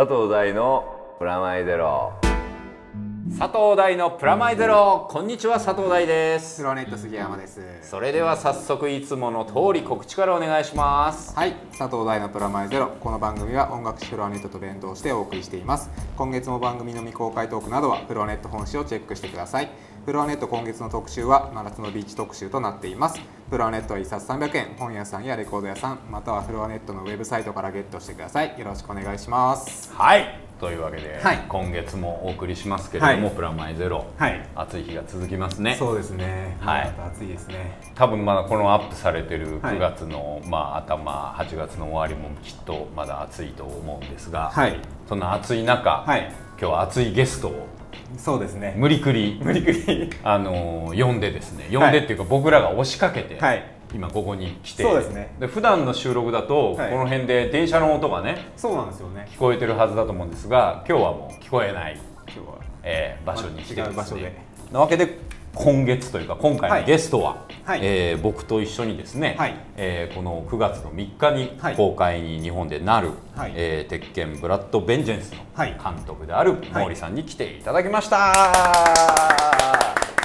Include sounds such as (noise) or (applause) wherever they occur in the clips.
佐藤大のプラマイゼロ。佐藤大のプラマイゼロ。こんにちは佐藤大です。スローネット杉山です。それでは早速いつもの通り告知からお願いします。はい佐藤大のプラマイゼロ。この番組は音楽誌フロアネットと連動してお送りしています。今月も番組の未公開トークなどはフロアネット本誌をチェックしてくださいフロアネット今月の特集は真夏のビーチ特集となっています。フロアネットは1冊300円。本屋さんやレコード屋さんまたはフロアネットのウェブサイトからゲットしてください。よろしくお願いします。はい。というわけで、はい。今月もお送りしますけれども、はい。プラマイゼロ、はい。暑い日が続きますね。そうですね。はい。暑いですね。多分まだこのアップされてるはい。9月の、まあ、頭8月の終わりもきっとまだ暑いと思うんですが、はい。そんな暑い中、はい。今日は暑いゲストをそうですね。無理くり無理くり。あの呼んでですね。呼んでっていうか、僕らが押しかけて、はい。今ここに来て。そうですね。で普段の収録だと、はい。この辺で電車の音がねそうなんですよね。聞こえてるはずだと思うんですが今日はもう聞こえない、今日はえー場所に来てですね。場所で。なわけで今月というか今回のゲストは、はい。えー僕と一緒にですね、はい。えーこの9月の3日にはい。公開に日本でなる、はい。えー鉄拳ブラッド・ベンジェンスのはい。監督であるはい。毛利さんに来ていただきました、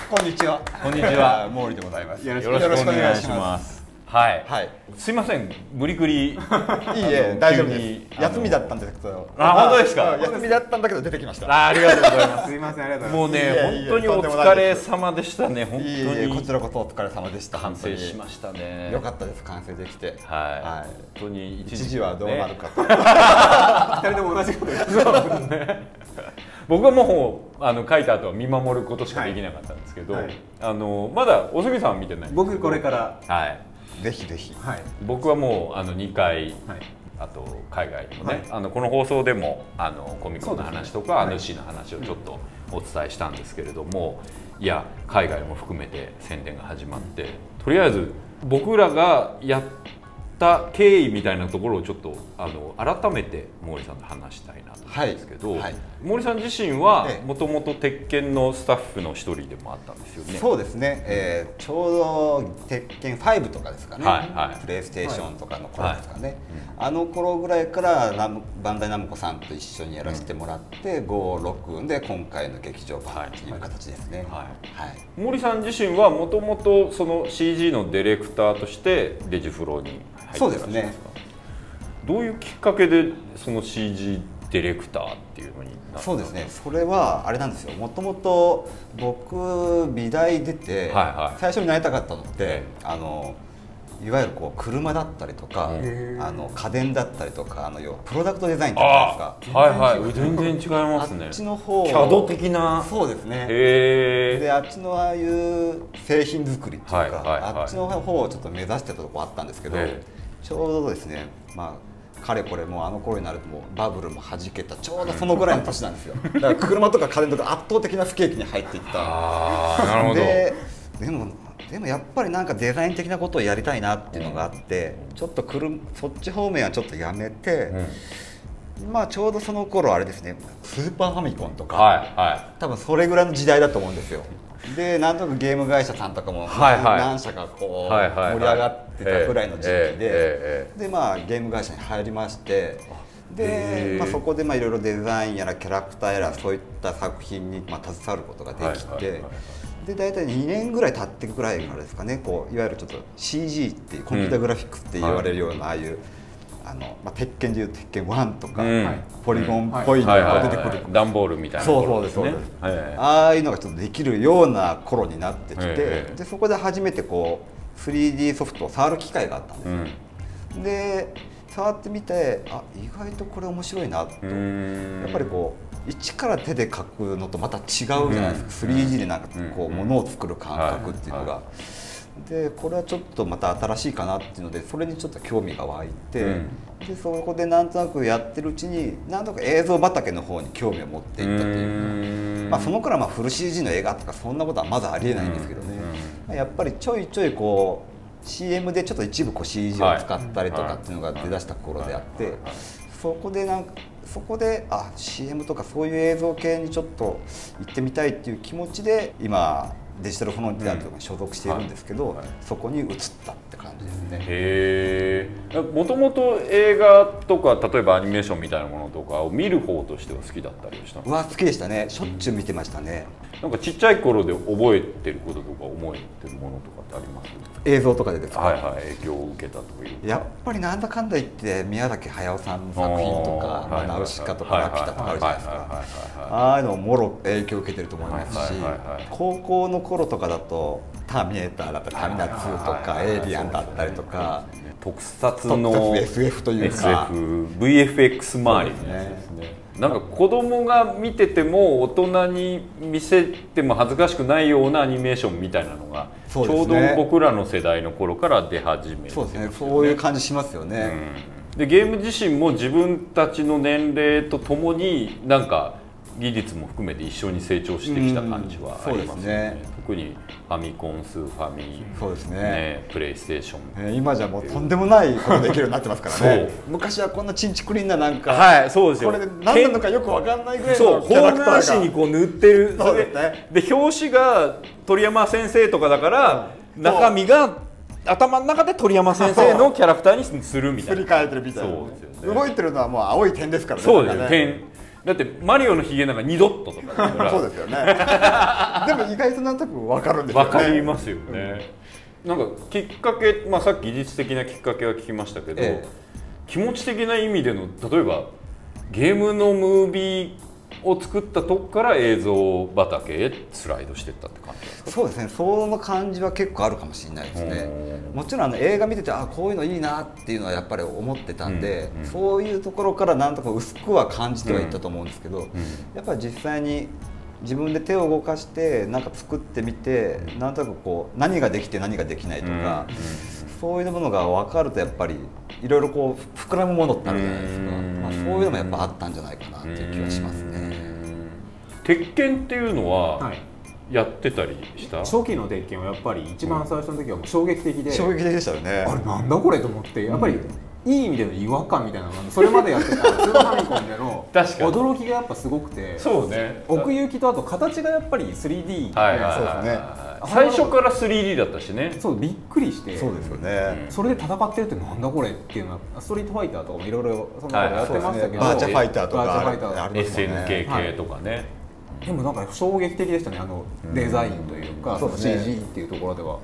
こんにちは。こんにちは。(laughs) 毛利でございます。よろしくお願いしますはい、はい。すいません無理くり (laughs) いいえ、の大丈夫です。休みだったんですけど。あ本当ですか？うん休みだったんだけど出てきました。あありがとうございますすいませんありがとうございますもうね本当にお疲れ様でしたね本いいえ、こ当にちらこそお疲れ様でした。完成しましたねよかったです。完成できて。はい、はい。本当に一一時はどうなるかと。(laughs) 二人とも同じこと言って (laughs) 僕はもうあの書いた後は見守ることしかできなかったんですけど、はいはいあのまだおすぎさんは見てないんですけど僕これからはいぜひぜひ。はい。僕はもうあの2回はい。あと海外にもね、はい。あのこの放送でもあのコミコンの話とか、ね主の話をちょっとお伝えしたんですけれども、いや海外も含めて宣伝が始まってとりあえず僕らがやった経緯みたいなところをちょっとあの改めて毛利さんと話したいなと思うんですけど、はいはい毛利さん自身はええ。もともと鉄拳のスタッフの一人でもあったんですよね。そうですね、えーちょうど鉄拳5とかですかね、はいはい。プレイステーションとかの頃ですかね、あの頃ぐらいからナムバンダイナムコさんと一緒にやらせてもらって、56で今回の劇場版という形ですね。はい。はい。森さん自身はもともとその CG のディレクターとしてレジフロに入ってらすか？うですね。どういうきっかけでその CG ディレクターっていうのになった。そうですね。それはあれなんですよ。もともと僕美大出て、はいはい。最初になりたかったのって、えあのいわゆるこう車だったりとか、へあの家電だったりとかあの要はプロダクトデザインってあるじゃないですか。あはいはい。全然違いますね。あっちの方 CAD 的な。そうですね。へえ。であっちのああいう製品作りっていうか、はいはいはい。あっちの方をちょっと目指してたとこあったんですけど、え。ちょうどですねまあかれこれもうあの頃になるともうバブルも弾けたちょうどそのぐらいの年なんですよ。(laughs) だから車とか家電とか圧倒的な不景気に入っていった。ああなるほど。ででもでもやっぱりなんかデザイン的なことをやりたいなっていうのがあって、ちょっとくるそっち方面はちょっとやめて、まあちょうどその頃あれですねスーパーファミコンとか、はいは多分それぐらいの時代だと思うんですよでなんとなくゲーム会社さんとかも何社かこう盛り上がってたぐらいの時期で、でまあゲーム会社に入りましてで、まあ、そこでまあいろいろデザインやらキャラクターやらそういった作品にまあ携わることができてはいで大体2年ぐらい経ってぐらいからですかねこういわゆるちょっと CG っていうコンピュータグラフィックスって言われるようなああいうあの、まあ、鉄拳でいう鉄拳1とか、うん。ポリゴンっぽいのはいはいが出てくる。はい段ボールみたいなそうところそうですそうです、ええああいうのがちょっとできるような頃になってきて、ええでそこで初めてこう 3D ソフトを触る機会があったんですよ、うん。で触ってみてあ意外とこれ面白いなと、やっぱりこう一から手で描くのとまた違うじゃないですか、うん。3D でなんかこう、うん。ものを作る感覚っていうのが、はでこれはちょっとまた新しいかなっていうのでそれにちょっと興味が湧いて、うん。でそこでなんとなくやってるうちになんとなく映像畑の方に興味を持っていったというまあ、その頃はまあフル CG の映画とかそんなことはまずありえないんですけどね、やっぱりちょいちょいこう CM でちょっと一部こう CG を使ったりとかっていうのが出だした頃であってそこでなんかそこであ CM とかそういう映像系にちょっと行ってみたいっていう気持ちで今デジタルフロンティアというところに所属しているんですけど、そこに移ったって感じですね。へえもともと映画とか例えばアニメーションみたいなものとかを見る方としては好きだったりしたのうわ好きでしたね。しょっちゅう見てましたね。なんかちっちゃい頃で覚えてることとか思えてるものとかってあります？映像とかでですか、はいはい影響を受けたという。やっぱりなんだかんだ言って宮崎駿さんの作品とか「まあナウシカ」とか「ラピュタ」とかあるじゃないですか。ああいうのもろく影響を受けてると思い。ますし高校の頃とかだと「ターミネーター」だったり「ターミナ2」とか「エイリアン」だったりとか特撮特の撮 SF というか。SFVFX 周り。ですね。なんか子供が見てても大人に見せても恥ずかしくないようなアニメーションみたいなのがちょうど僕らの世代の頃から出始めてそうですね。そういう感じしますよね、うん。でゲーム自身も自分たちの年齢とともになんか技術も含めて一緒に成長してきた感じはありますよね,、うん。すね特にファミコンスーファミそうですね。ねプレイステーション。えー今じゃもうとんでもないことできるようになってますからね。そう。昔はこんなチンチクリンななんか、はいそうですよ。これで何なのかよくわかんないぐらいそうのキャラクターがにこう塗ってるそうですね。でで表紙が鳥山先生とかだから、うん。中身が頭の中で鳥山先生のキャラクターにするみたいな。すり替えてるみたいな、ね。動いてるのはもう青い点ですからねそうですね。点だってマリオのひげなんか2ドットとか。(laughs) そうですよね。(laughs) でも意外となんとなくわかるんですよね。わかりますよね、なんかきっかけ、まあ、さっき技術的なきっかけは聞きましたけど、ええ。気持ち的な意味での例えばゲームのムービーを作ったとこから映像畑へスライドしていったって感じですか？そうですね。その感じは結構あるかもしれないですね。もちろんあの映画見ててあこういうのいいなっていうのはやっぱり思ってたんで、うんうん。そういうところからなんとか薄くは感じてはいったと思うんですけど、んやっぱり実際に自分で手を動かしてなんか作ってみてなんとなくこう何ができて何ができないとか、そういうものが分かるとやっぱりいろいろこう膨らむものってあるじゃないですか、そういうのもやっぱあったんじゃないかなっていう気がしますね。鉄拳っていうのははい。やってたりした、初期の鉄拳はやっぱり一番最初の時はもう衝撃的で、衝撃的でしたよね。あれなんだこれと思ってやっぱり、いい意味での違和感みたいなのがそれまでやってた。スーパーファミコンでの (laughs) 驚きがやっぱすごくて。そうね。奥行きとあと形がやっぱり 3D で、はいはいはいそうですね。最初から 3D だったしね。そうびっくりして。そうですよね、それで戦ってるってなんだこれっていうのはストリートファイターとかもいろいろそんなことやってましたけど、バーチャファイターとかバーチャファイターありますもんね SNK 系とかね、でもなんか衝撃的でしたね。あのデザインというか、そうですね。CG っていうところでは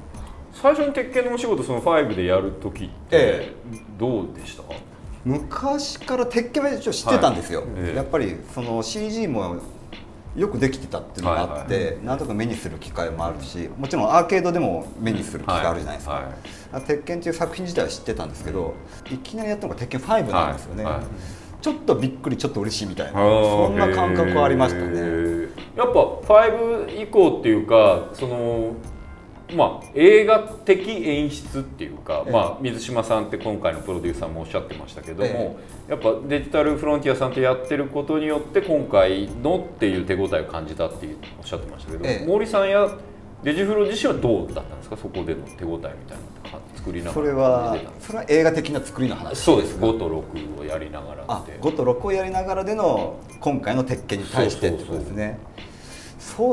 最初に鉄拳のお仕事その5でやる時ってえどうでした、昔から鉄拳は一応知ってたんですよ、はい。ええ。やっぱりその CG もよくできてたっていうのがあって、はい。はなんとか目にする機会もあるしもちろんアーケードでも目にする機会あるじゃないですか、はい。はい鉄拳っていう作品自体は知ってたんですけど、いきなりやったのが鉄拳5なんですよね、はい。はいちょっとびっくりちょっと嬉しいみたいなそんな感覚はありましたへねー。やっぱ5以降っていうかそのまあ映画的演出っていうか、ええ。まあ、水島さんって今回のプロデューサーもおっしゃってましたけども、えやっぱデジタルフロンティアさんとやってることによって今回のっていう手応えを感じたっていうおっしゃってましたけど、ええ。毛利さんやデジフロ自身はどうだったんですか？そこでの手応えみたいな作りながらそれはそれは映画的な作りの話。そうです。5と6をやりながらあって5と6をやりながらでの今回の鉄拳に対してってことですね。そう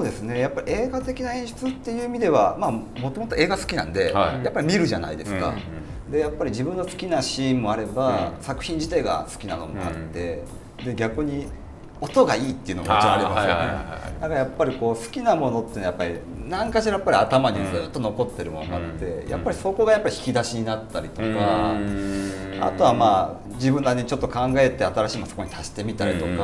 ですね。やっぱり映画的な演出っていう意味ではまあもともと映画好きなんで、はい。やっぱり見るじゃないですか、うんうんでやっぱり自分の好きなシーンもあれば、うん。作品自体が好きなのもあって、で逆に音がいいっていうのももちろんありますよね、だからやっぱりこう好きなものっていうのはやっぱり何かしらやっぱり頭にずっと残ってるものがあって、うん。やっぱりそこがやっぱり引き出しになったりとか、うん。あとはまあ自分なりにちょっと考えて新しいものそこに足してみたりとか、うん。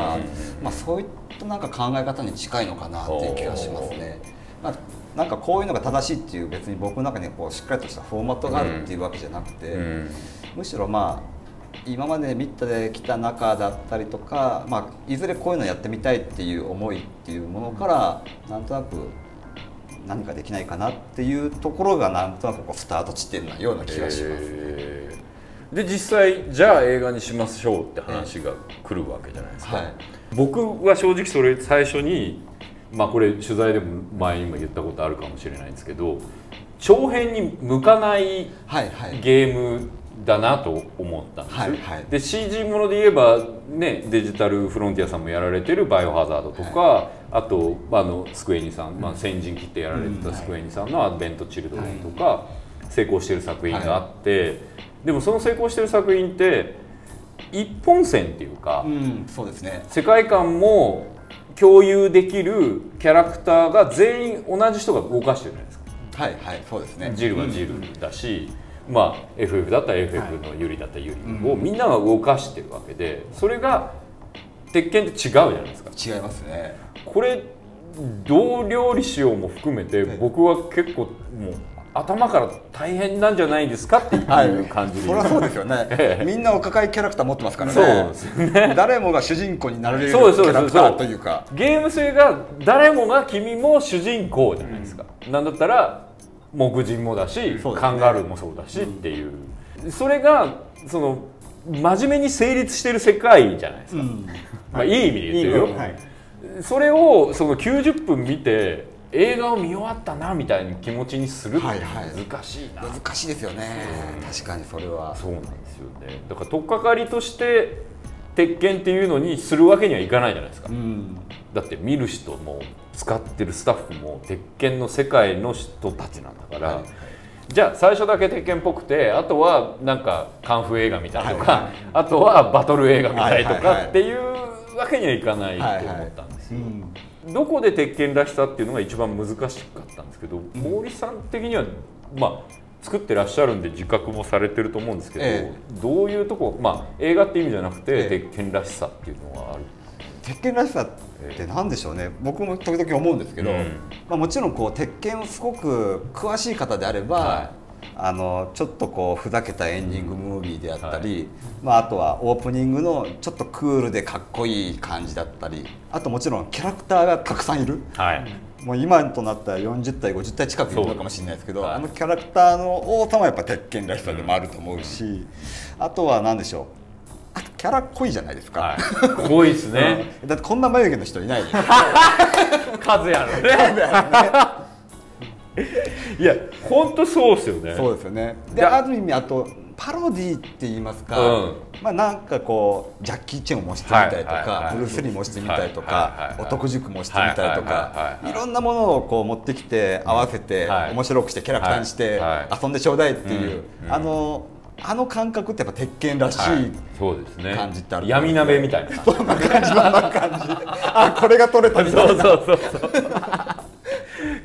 まあ、そういったなんか考え方に近いのかなっていう気がしますね。まあ、なんかこういうのが正しいっていう別に僕の中にこうしっかりとしたフォーマットがあるっていうわけじゃなくて、うん。むしろまあ今まで見てきた中だったりとか、まあ、いずれこういうのやってみたいっていう思いっていうものからなんとなく何かできないかなっていうところがなんとなくこうスタート地点なような気がします。へー。で実際じゃあ映画にしましょうって話が来るわけじゃないですか、はい僕は正直それ最初にまあこれ取材でも前にも言ったことあるかもしれないんですけど長編に向かないはいはい。ゲームだなと思ったんです、はいはい。で CG もので言えば、ね、デジタルフロンティアさんもやられてる「バイオハザード」とか、あとあのスクエニさん、まあ、先陣切ってやられてたスクエニさんの「アドベント・チルドレン」とか、成功してる作品があって、でもその成功してる作品って一本線っていうか、うんそうですね。世界観も共有できるキャラクターが全員同じ人が動かしてるじゃないですか。はいはいそうですね。ジルはジルだし、まあ、FF だったら FF のユリだったらユリをみんなが動かしてるわけでそれが鉄拳って違うじゃないですか。違いますね。これどう料理しようも含めて僕は結構もう頭から大変なんじゃないですかっていう感じで、そりゃそうですよね。ええ。みんなお抱えキャラクター持ってますからね。ね。誰もが主人公になれるキャラクターというか。ゲーム性が誰もが君も主人公じゃないですか、なんだったら木人もだし、ね。カンガルーもそうだしっていう。それがその真面目に成立してる世界じゃないですか、まあ、いい意味で言ってるよ、い。それをその90分見て映画を見終わったなみたいな気持ちにするってはいはい。難しいな、難しいですよね。確かにそれは。そうなんですよね。だから取っかかりとして鉄拳っていうのにするわけにはいかないじゃないですか、うん。だって見る人も使ってるスタッフも鉄拳の世界の人たちなんだから、はいじゃあ最初だけ鉄拳っぽくてあとはなんかカンフー映画みたいとか、はいはい。あとはバトル映画みたいとはいはいはい。かっていうわけにはいかないと思ったんですよ。うんどこで鉄拳らしさっていうのが一番難しかったんですけど、森さん的にはまあ作ってらっしゃるんで自覚もされてると思うんですけど、えどういうとこまあ映画って意味じゃなくて、ええ。鉄拳らしさっていうのはある？鉄拳らしさって何でしょうね。僕も時々思うんですけど、うん。まあ、もちろんこう鉄拳をすごく詳しい方であれば、はあのちょっとこうふざけたエンディングムービーであったり、まあ、あとはオープニングのちょっとクールでかっこいい感じだったりあともちろんキャラクターがたくさんいる。はい、もう今となったら40体50体近くいるのかもしれないですけどそうあのキャラクターの多さもやっぱ鉄拳らしさでもあると思うし、あとは何でしょう。キャラ濃いじゃないですか。はい、濃いですね。だってこんな眉毛の人いないです。よ (laughs) 数やのね。(laughs) いや、本当そうですよね。そうですよね。でである意味あとパロディって言いますか、うん。まあなんかこうジャッキー・チェンを模してみたりとはいはいはい。かブルース・リー模してみたりとはいはいはいはい。か男塾模してみたりとはいはいはいかはい。いろんなものをこう持ってきて合わせてはい。面白くしてキャラクターにして遊んでちょうだいっていう。うんあのあの感覚ってやっぱ鉄拳らしはい。いそうですね。感じってある闇鍋みたいな。(laughs) そんな感じあこれが取れたみたそいうなそうそうそう。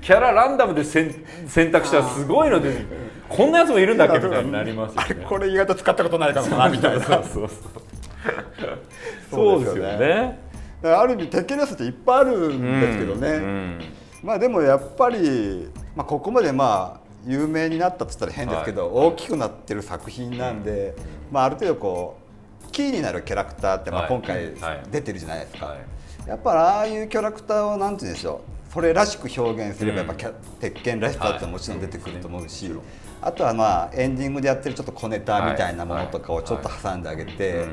キャラランダムで選選択したらすごいので、こんなやつもいるんだっけ？みたいになりますよね。これ意外と使ったことないかもなみたい。なそうそうそう。そうですよね。ある意味鉄拳らしさっていっぱいあるんですけどね、うんまあでもやっぱり、まあ、ここまでまあ有名になったって言ったら変ですけど、大きくなってる作品なんで、まあ、ある程度こうキーになるキャラクターってまあはい。今回はい。出てるじゃないですか、はいやっぱりああいうキャラクターをなんて言うんでしょうそれらしく表現すればやっぱキャ、鉄拳らしさってもちろん出てくると思うし、あとはまあエンディングでやってるちょっと小ネタみたいなものとかをちょっと挟んであげて、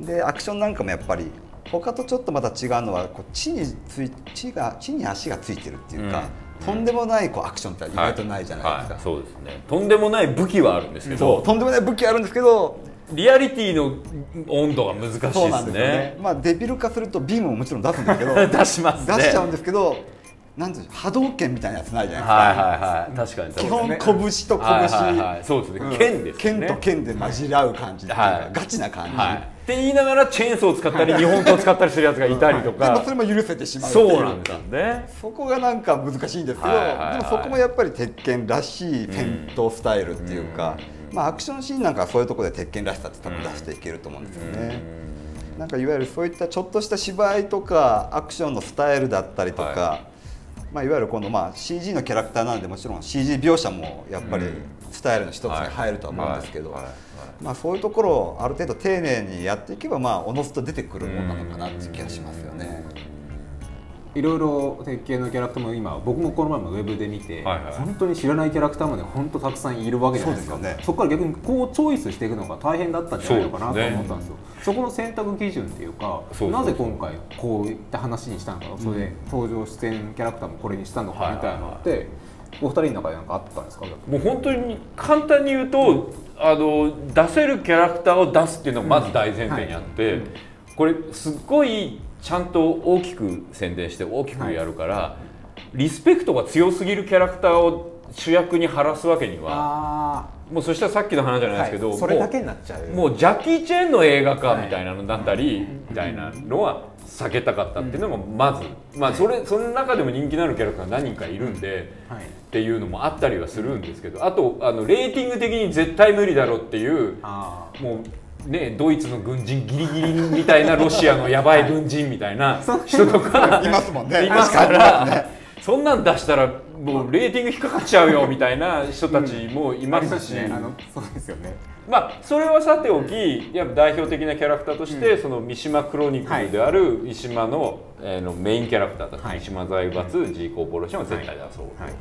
でアクションなんかもやっぱり他とちょっとまた違うのはこう地につい地が地に足がついてるっていうか、とんでもないこうアクションって意外とないじゃないですか、はい。そうですね。とんでもない武器はあるんですけど、とんでもない武器あるんですけどリアリティの温度が難しいですね。ね。まあデビル化するとビームももちろん出すんですけど (laughs) 出しますね。出しちゃうんですけどなんていうの波動拳みたいなやつないじゃないですか、はいはいはい。確かに基本拳と拳、はいはいはいそうですね。うん剣ですね。剣と剣で混じり合う感じはいガチな感じ、はい。って言いながらチェーンソーを使ったり日本刀を使ったりするやつがいたりとでもかそ。れも許せてしまうそうなんですよね。そこがなんか難しいんですけど、はいはいはいでもそこもやっぱり鉄拳らしい戦闘スタイルっていうか、まあアクションシーンなんかはそういうところで鉄拳らしさって多分出していけると思うんですよね。なんかいわゆるそういったちょっとした芝居とかアクションのスタイルだったりとか、はいまあ、いわゆるこのまあ CG のキャラクターなんでもちろん CG 描写もやっぱりうん。スタイルの一つに入るとは思うんですけど、まあ、そういうところをある程度丁寧にやっていけばまあおのずと出てくるものなのかなっていう気がしますよね。いろいろ鉄拳のキャラクターも今僕もこの前もウェブで見て、はいはい。本当に知らないキャラクターまで本当たくさんいるわけじゃないですか。そね。そこから逆にこうチョイスしていくのが大変だったんじゃないのかなと思ったんですよ。そこの選択基準っていうかなぜ今回こういった話にしたのかそれで登場出演キャラクターもこれにしたのかみたいなのって、お二人の中で何かあったんですか？もう本当に簡単に言うと、あの出せるキャラクターを出すっていうのがまず大前提にあって、これすっごいちゃんと大きく宣伝して大きくやるから、リスペクトが強すぎるキャラクターを主役に晴らすわけにはあもうそしたらさっきの話じゃないですけど、それだけになっちゃうもうジャッキー・チェーンの映画かはいみたいなのだったり、みたいなのは避けたかったってい。うのもまず、まあそれその中でも人気のあるキャラクターが何人かいるんで、はい。っていうのもあったりはするんですけどあとあのレーティング的に絶対無理だろうっていうあもうねドイツの軍人ギリギリみたいなロシアのやばい軍人みたいな人とか。いますもんね。いますから。そんなん出したらもうレーティング引っかかっちゃうよみたいな人たちもいますし。ね。あのそうですよね。まあそれはさておき、やっぱ代表的なキャラクターとして、その三島クロニクルである三島の,、えーのメインキャラクターたち、はい。三島財閥 G コーポレーションは絶対出そう、はい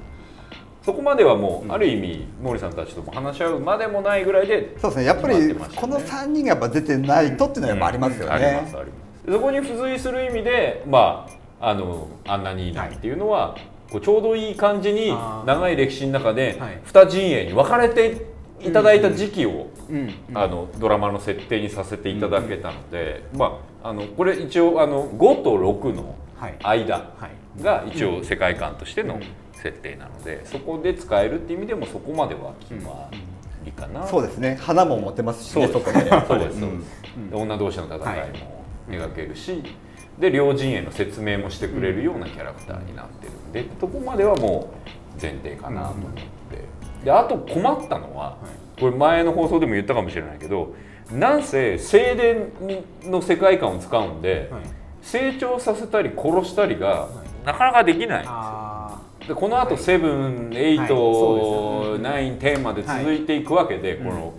そこまではもう、ある意味毛利さんたちとも話し合うまでもないぐらいでそうですね。やっぱりこの3人がやっぱ出てないとっていうのはやっぱありますよありねますあります。そこに付随する意味でまああのあんなにいいなっていうのは、こうちょうどいい感じに長い歴史の中ではい。二陣営に分かれていただいた時期を、うんあのドラマの設定にさせていただけたので、まあ、あのこれ一応あの5と6のはい。間はいが一応世界観としての設定なので、そこで使えるっていう意味でもそこまでは決まりかな、そうですね。花も持てますしねそこで。そうです。そうで女同士の戦いも描けるし、で両陣営の説明もしてくれるようなキャラクターになってるんで、そこまではもう前提かなと思って、であと困ったのは、これ前の放送でも言ったかもしれないけどなんせ正殿の世界観を使うんで、はい。成長させたり殺したりがなかなかできないあでこのあとセブン、エイはい。トそうですね。ナイン、テンまで続いていくわけで、この、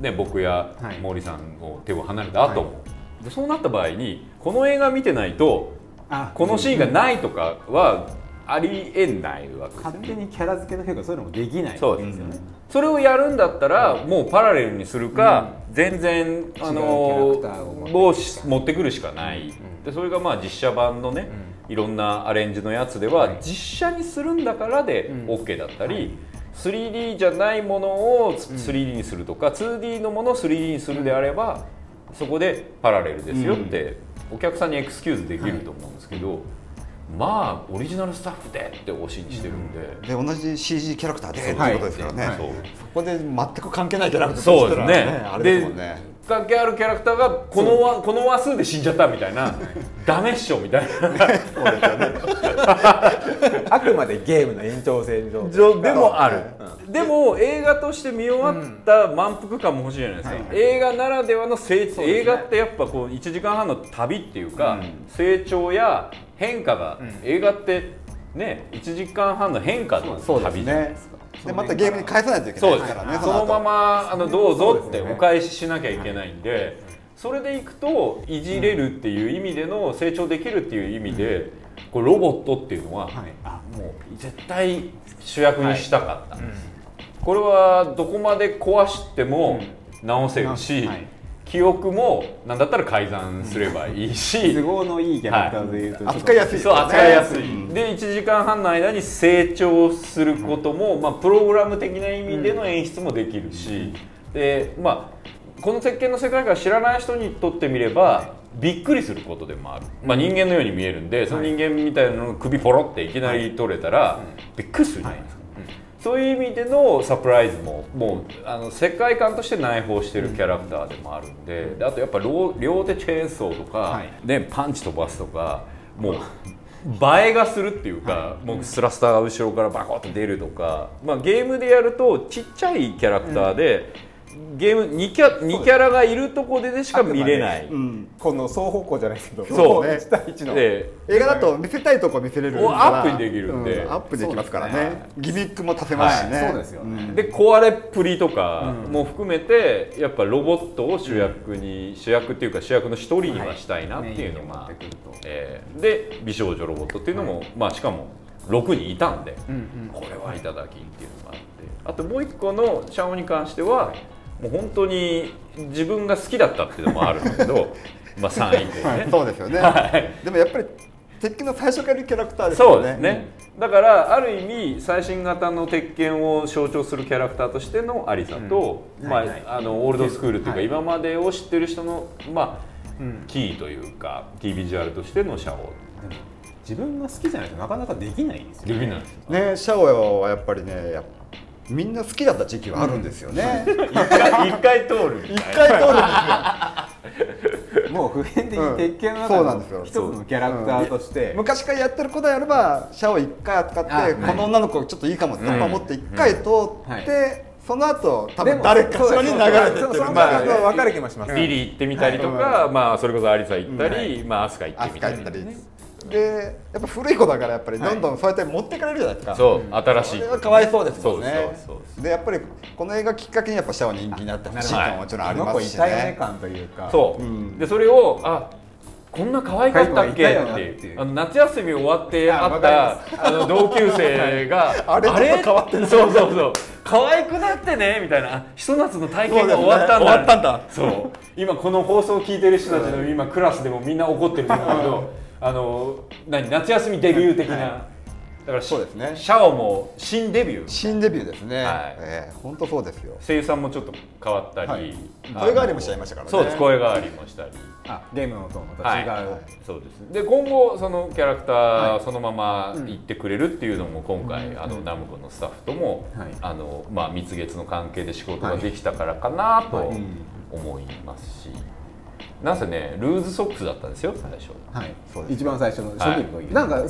ね、僕やはい。毛利さんを手を離れた後も、でそうなった場合にこの映画見てないとあこのシーンがないとかはありえないわけですよ勝ね手にキャラ付けの評価そういうのもできないそうですよね。それをやるんだったらもうパラレルにするか、全然あ違のうキャラクターを持ってくるを持ってくるしかない、でそれがまあ実写版のね、いろんなアレンジのやつでは、はい。実写にするんだからでうん。OK だったり、3D じゃないものを 3D にするとか、2D のものを 3D にするであればそこでパラレルですよって、お客さんにエクスキューズできると思うんですけど、まあオリジナルスタッフでって推しにしてるんで。で同じ CG キャラクターでってはいいうことですからね、はい。そう。そこで全く関係ないキャラクターそうですとねしたらあれですもんね関係あるキャラクターがこのわこの話数で死んじゃったみたいな (laughs) ダメっしょみたいな。あくまでゲームの延長線上。でもある、でも映画として見終わった満腹感も欲しいじゃないですか、はい映画ならではの成長、ね。映画ってやっぱこう1時間半の旅っていうか、うん。成長や変化が、ん。映画ってね1時間半の変化の旅じゃないねですか。でまたゲームに返さないといけないうです。からねそのままあのどうぞってお返ししなきゃいけないんでそれでいくといじれるっていう意味での成長できるっていう意味でこれロボットっていうのはもう絶対主役にしたかった、これはどこまで壊しても直せるし、はい記憶もなんだったら改ざんすればいいし、(laughs) 都合のいいキャラクターでいうとちょっと。扱いやすい。そう扱いやすい、うんで1時間半の間に成長することも、まあ、プログラム的な意味での演出もできるし、でまあこの設計の世界観知らない人にとってみればびっくりすることでもある、まあ、人間のように見えるんで、その人間みたいなのの首ポロっていきなり取れたら、びっくりするじゃないですか。そういう意味でのサプライズももうあの世界観として内包してるキャラクターでもあるんでであとやっぱ両両手チェーンソーとか、はい。ね、パンチ飛ばすとかもう映えがするっていうか、もうスラスターが後ろからバコッと出るとか、まあ、ゲームでやるとちっちゃいキャラクターで、ゲーム 2, キャ2キャラがいるとこででしか見れない。うん。この双方向じゃないですけど。そう。1対1の。で映画だと見せたいとこ見せれるから。おアップにできるんで。うアップできますからね。ね。ギミックも足せますしね、はい。そうですよね。ん。で壊れっぷりとかも含めてやっぱロボットを主役に、主役っていうか主役の一人にはしたいなっていうのが、はい。えーで美少女ロボットっていうのも、まあしかも6人いたんで、うんうん。これはいただきっていうのがあって。あともう一個のシャオに関しては、もう本当に自分が好きだったっていうのもあるんだけど (laughs) まあ3位でね、そうですよね、はい。でもやっぱり敵の最初からいるキャラクターですそよね。うですね、だからある意味最新型の鉄拳を象徴するキャラクターとしてのアリサと、まあはいはい。あのオールドスクールっていうか、はい。今までを知ってる人のまあうん。キーというかキービジュアルとしてのシャオ。自分が好きじゃないとなかなかできないですよできないですねシャオはやっぱりねやっぱみんな好きだった時期はあるんですよね、一回一回通る一回通るんですよ。もう普遍的うんに鉄拳のそうな中んですよの一つのキャラクターとして、昔からやってることであればシャオ一回扱って、あはいこの女の子ちょっといいかもって思って一回通って、はいその後多分誰かしらに流れてってる。まあ分かる気もします、ビリー行ってみたりとか、まあそれこそアリサ行ったり、まあアスカ行ってみたり。扱ったりでやっぱ古い子だからやっぱりどんどんそうやって持ってかれるじゃないですか、そう新しい。それはかわいそうですもんね。そうそうそうでやっぱりこの映画きっかけにやっぱシャオ人気になってほしいとももちろんありますしたよねね感というか。そう、うん。でそれをあこんな可愛かったっけ？ってっていういう。あの夏休み終わってあ会ったあの同級生が (laughs) あれ変わってるそうそうそう。可愛くなってねみたいな。あひと夏の体験が終わったんだ。ね終わったんだ。そう。今この放送を聞いてる人たちの今クラスでもみんな怒ってるんだけどあの何夏休みデビュー的な、だからしそうですね。シャオも新デビュー。新デビューですね、はい。ええ本当そうですよ。声優さんもちょっと変わったり、はい。声変わりもしちゃいましたからね。そうです声変わりもしたり。あゲームのとまた違う、はい。そうです。で今後そのキャラクタはーそのまま行ってくれるっていうのも今回、あのナムコのスタッフとも、はい。あのまあ、蜜月の関係で仕事ができたからかなとはい。思いますし、なんせねルーズソックスだったんですよ最初。はい。そうです。一番最初の初はい期の時、なんか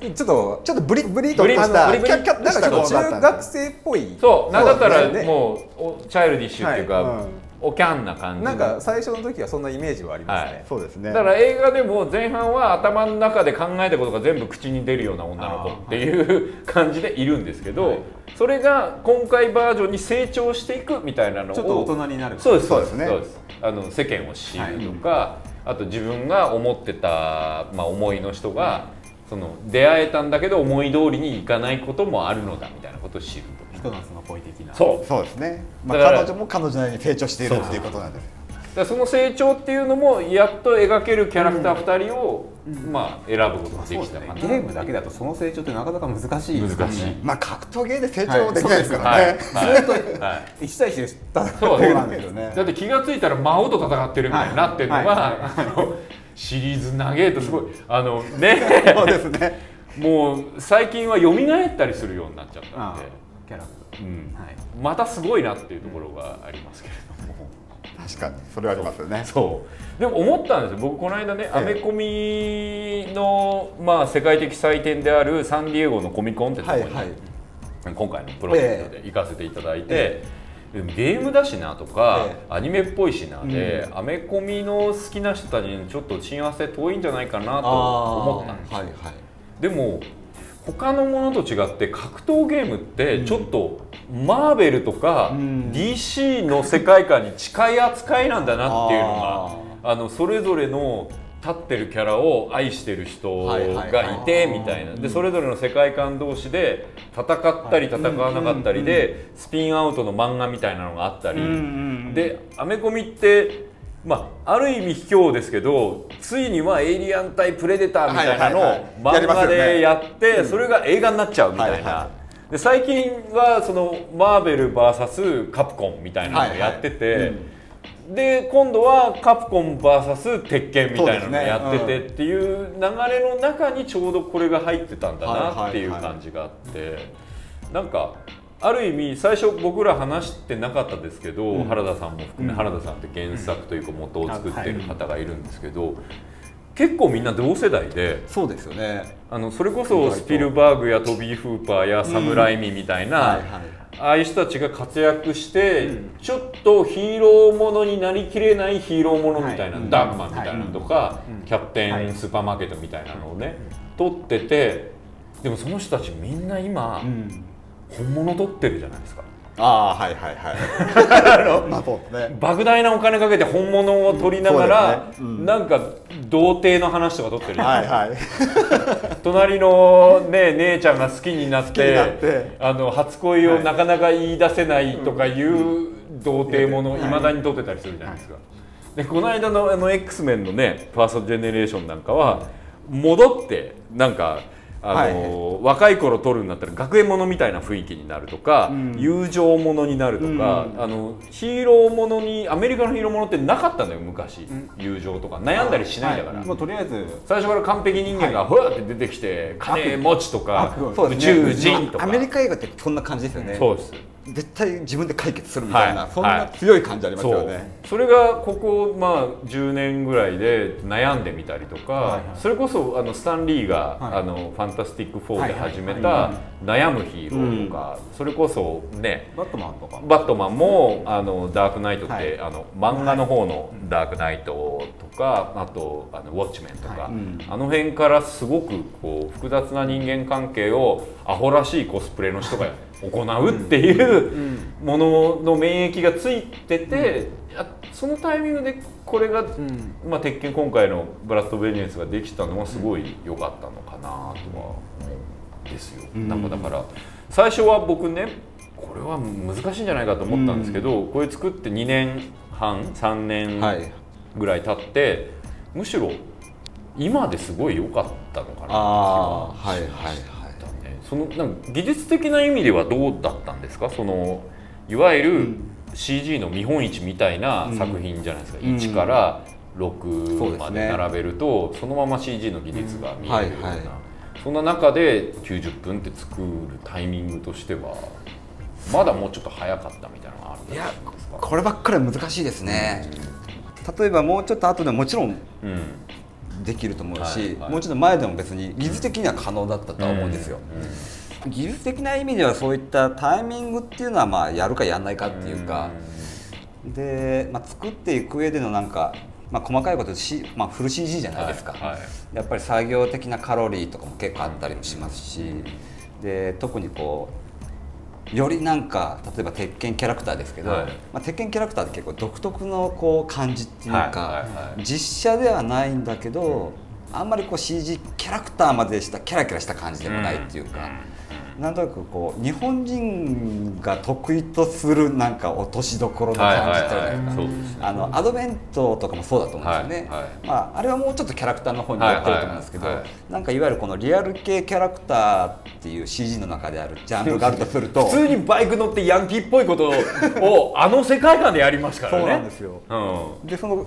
ちょっとちょっとブリブリブリとした。ブリブリなんかちょっと中学生っぽい。そうなんだったらもうおチャイルディッシュっていうか、はい。うんおキャンな感じなんか最初の時はそんなイメージはありますね、はい。そうですね。だから映画でも前半は頭の中で考えたことが全部口に出るような女の子っていう感じでいるんですけど、はい。それが今回バージョンに成長していくみたいなのをちょっと大人になるそうですそうですね。そうです。あの世間を知るとか、あと自分が思ってた、まあ、思いの人が、その出会えたんだけど思い通りにいかないこともあるのだみたいなことを知るとひと夏の恋的な。そう。そうですね、まあ、だから彼女も彼女なりに成長しているっていうことなんで。すだその成長っていうのもやっと描けるキャラクター2人を、まあ、選ぶことができたかな、ゲームだけだとその成長ってなかなか難しいです難しいまあ格闘ゲーで成長できないですからはい。ね、はい。はい。1対1でしたそうそうなんですよね。だって気がついたら魔王と戦ってるみたいになってるのが、はい。あのシリーズ長えとすごい、あのね。そうですね。(laughs) もう最近は蘇ったりするようになっちゃったんあで、キャラ。うん。はい。またすごいなっていうところがありますけれども。確かに。それはありますよね。そう。でも思ったんですよ。僕この間ね、ええ。アメコミの、まあ、世界的祭典であるサンディエゴのコミコンってところに、はいはい。今回のプロジェクトで行かせていただいて、でもゲームだしなとか、えアニメっぽいしなで、アメコミの好きな人たちにちょっと親和性遠いんじゃないかなと思ったんですよ。はいはい。でも他のものと違って格闘ゲームってちょっとマーベルとかうん。DC の世界観に近い扱いなんだなっていうのがあのそれぞれの立ってるキャラを愛してる人がいてみたいな。でそれぞれの世界観同士で戦ったり戦わなかったりでスピンアウトの漫画みたいなのがあったり。でアメコミってまあ、ある意味卑怯ですけどついにはエイリアン対プレデターみたいなのを漫画でやってそれが映画になっちゃうみたいな。で最近はそのマーベル VS カプコンみたいなのをやってて、で今度はカプコン VS 鉄拳みたいなのをやっててっていう流れの中にちょうどこれが入ってたんだなっていう感じがあって。なんかある意味最初僕ら話してなかったですけど、原田さんも含め、原田さんって原作というか元を作ってる方がいるんですけど、結構みんな同世代でそうですよね。あのそれこそスピルバーグやトビー・フーパーやサムライミみたいな、はいはいああいう人たちが活躍して、ちょっとヒーローものになりきれないヒーローものみたいな、はい。ダンマンみたいなのとか、キャプテンスーパーマーケットみたいなのをね、撮っててでもその人たちみんな今、うん本物撮ってるじゃないですか。ああはいはいはい。(laughs) まあそうですね。莫大なお金かけて本物を撮りながら、うんね。うん。なんか童貞の話とか撮ってるじゃないはいですか。はい (laughs) 隣の、ね、姉ちゃんが好きになって好きになって。あの初恋をなかなか言い出せないとかいう童貞ものいまだに撮ってたりするじゃないですか。でこの間のあの X メンのねファーストジェネレーションなんかは戻ってなんかあの、若い頃撮るんだったら学園ものみたいな雰囲気になるとか、友情ものになるとか、あのヒーローものにアメリカのヒーローものってなかったのよ昔、友情とか。悩んだりしないんだから、もうとりあえず。最初から完璧人間がふわって出てきて、金持ちとか悪。そう宇宙人とか。アメリカ映画ってそんな感じですよね。そうです絶対自分で解決するみたいな、はい。そんな強い感じありますよね、それがここまあ10年ぐらいで悩んでみたりとか、はいはい。それこそあのスタンリーが、はい。あのファンタスティック4で始めはいた悩むヒーローとか、それこそねバットマンとか。バットマンもあのダークナイトって、はい。あの漫画の方のダークナイトとか、あとあのウォッチメンとか、あの辺からすごくこう複雑な人間関係をアホらしいコスプレの人が行うっていうものの免疫がついてて、あそのタイミングでこれが、まあ、鉄拳今回のブラッド・ベニエンスができたのはすごい良かったのかなとは思うんですよ。なんかだから最初は僕ねこれは難しいんじゃないかと思ったんですけど、これ作って2年半3年はい。ぐらい経って、むしろ今ですごい良かったのかなって気いはいそのなんか技術的な意味ではどうだったんですか？そのいわゆる CG の見本市みたいな作品じゃないですか、うん。1からそう6ですね。まで並べるとそのまま CG の技術が見えるような、はいはい。そんな中で90分って作るタイミングとしてはまだもうちょっと早かったみたいなのがあるんですか？こればっかりは難しいですね、例えばもうちょっと後でもちろんうんできると思うし、もうちょっと前でも別に技術的には可能だったとは思うんですよ、技術的な意味ではそういったタイミングっていうのはまあやるかやらないかっていうか、で、まあ、作っていく上でのなんか、まあ、細かいこと、C まあ、フル CG じゃないですか、はいはい。やっぱり作業的なカロリーとかも結構あったりもしますし、で特にこうよりなんか例えば鉄拳キャラクターですけど、はい。まあ、鉄拳キャラクターって結構独特のこう感じっていうか、はい実写ではないんだけどあんまりこう CG キャラクターまでしたキャラキャラした感じでもないっていうか、なんとなくこう日本人が得意とするなんか落としどころの感じってあるじゃないうですね。あのアドベントとかもそうだと思うんですよね、はい。はい。まあ、あれはもうちょっとキャラクターの方に寄ってると思うんですけど、はいはいはい。なんかいわゆるこのリアル系キャラクターっていう CG の中であるジャンルがあるとすると (laughs) 普通にバイク乗ってヤンキーっぽいことをあの世界観でやりますからね。そうなんですよ。うん。でその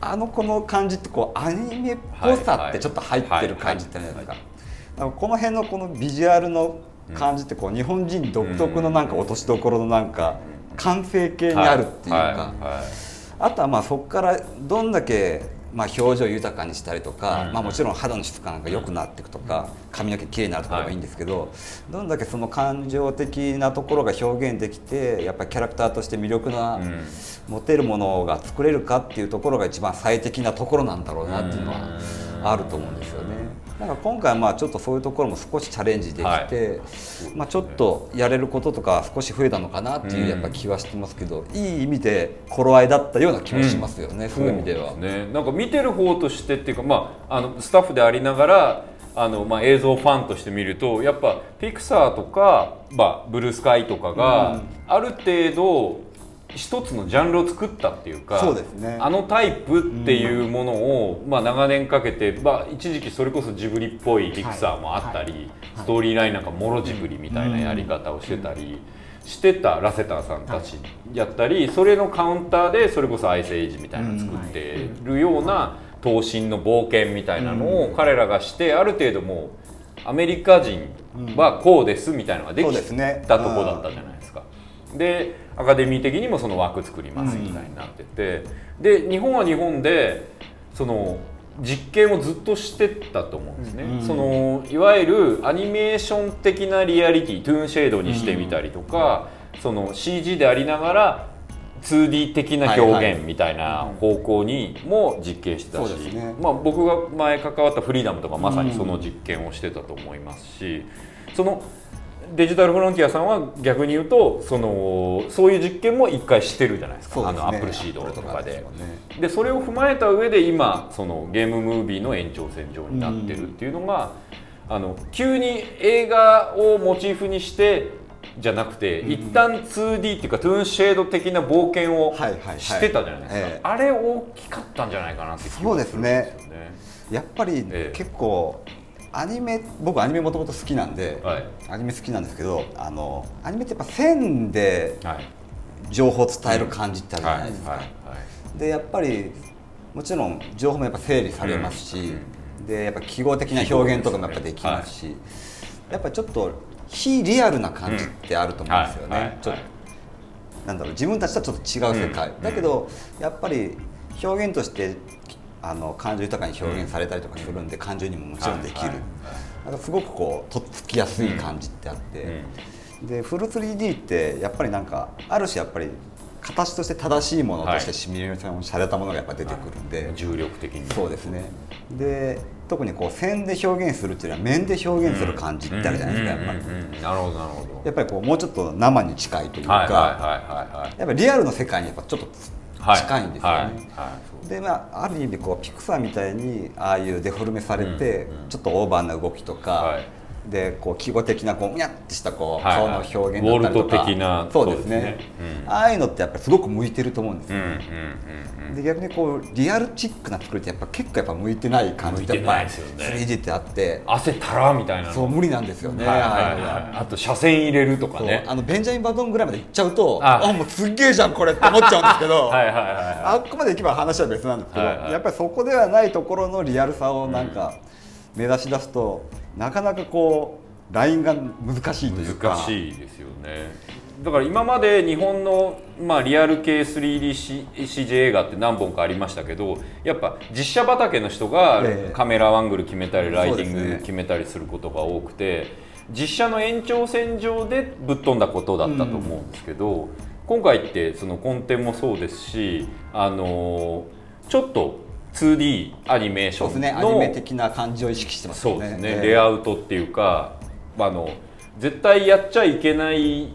あのこの感じってこうアニメっぽさってちょっと入ってる感じってないですか。この辺のこのビジュアルの感じってこう日本人独特のなんか落としどころのなんか完成形にあるっていうか、あとはまあそこからどんだけまあ表情豊かにしたりとか、うん。まあ、もちろん肌の質感が良くなっていくとか髪の毛きれいになるとかもいいんですけど、どんだけその感情的なところが表現できてやっぱりキャラクターとして魅力な、うん。持てるものが作れるかっていうところが一番最適なところなんだろうなっていうのはあると思うんですよね。なんか今回はまあちょっとそういうところも少しチャレンジできて、はい。まあちょっとやれることとか少し増えたのかなっていうやっぱ気はしてますけど、いい意味で頃合いだったような気もしますよね、そういう意味では。ね、なんか見てる方としてっていうか、まあ、あのスタッフでありながらあの、まあ、映像ファンとして見るとやっぱピクサーとか、まあ、ブルースカイとかが、ある程度一つのジャンルを作ったっていうかそうですね。あのタイプっていうものを、まあ、長年かけて、まあ、一時期それこそジブリっぽいピクサーもあったり、ストーリーラインなんかもろジブリみたいなやり方をしてたり。してたラセターさんたちやったり、それのカウンターでそれこそアイスエイジみたいなの作ってるような闘神の冒険みたいなのを彼らがしてある程度もうアメリカ人はこうですみたいなのができたとこだったじゃないですか。でアカデミー的にもその枠作りますみたいになってて、で日本は日本でその実験をずっとしてたと思うんですね、そのいわゆるアニメーション的なリアリティトゥーンシェードにしてみたりとか、その CG でありながら 2D 的な表現みたいな方向にも実験してたし、そうですね。まあ、僕が前関わったフリーダムとかまさにその実験をしてたと思いますし、そのデジタルフロンティアさんは逆に言うとそのそういう実験も一回してるじゃないですか。そうですね。あのアップルシードとかで。でね。でそれを踏まえた上で今そのゲームムービーの延長線上になってるっていうのが、あの急に映画をモチーフにしてじゃなくて、一旦 2D っていうかトゥーンシェード的な冒険をはいはいはい。してたじゃないですか、ええ。あれ大きかったんじゃないかなって気がするんですよね。やっぱりええ。結構アニメ僕アニメもともと好きなんで、はい。アニメ好きなんですけどあのアニメってやっぱ線ではい。情報を伝える感じってあるじゃないですか、はいでやっぱりもちろん情報もやっぱ整理されますし、でやっぱ記号的な表現とかもやっぱできますし、やっぱちょっと非リアルな感じってあると思うんですよね、なんだろう自分たちとはちょっと違う世界、うん。だけどやっぱり表現としてあの感情豊かに表現されたりとかするんで、感情にももちろんできる、なんかすごくこうとっつきやすい感じってあって、でフル 3D ってやっぱりなんかある種やっぱり形として正しいものとしてはいシミュレーションされたものがやっぱ出てくるんで、重力的に。そうですね。で特にこう線で表現するっていうのは面で表現する感じってあるじゃないですかやっぱり。なるほどなるほど。やっぱりこうもうちょっと生に近いというか、やっぱりリアルの世界にやっぱちょっとはい。近いんですよね、でまあ、ある意味こうピクサーみたいにああいうデフォルメされて、ちょっとオーバーな動きとか、はいでこう記号的なこうむにゃってしたこう、顔の表現だったりとか。ウォルト的なそうですね。ね。うん。ああいうのってやっぱりすごく向いてると思うんですよ、うんうんうんうん。で逆にこうリアルチックな作りってやっぱ結構やっぱ向いてない感じってやっぱ向いてないですよね。3D ってあって。汗たらみたいな。のそう無理なんですよね、はいはいはがいあと車線入れるとかね。あのベンジャミン・バトンぐらいまで行っちゃうとああもうすっげえじゃんこれって思っちゃうんですけど。(laughs) はいはいはいはい。あっこまで行けば話は別なんですけど、はいはい。やっぱりそこではないところのリアルさをなんか目指し出すと、なかなかこうラインが難しいというか。難しいですよね。だから今まで日本の、まあ、リアル系 3DCG 映画って何本かありましたけどやっぱ実写畑の人がええ。カメラアングル決めたりライティング決めたりすることが多くて、実写の延長線上でぶっ飛んだことだったと思うんですけど、今回ってそのコンテもそうですしあのちょっと 2D アニメーシそうですね。ョンのアニメ的な感じを意識してますよね。そうですね、ええレイアウトっていうかあの絶対やっちゃいけない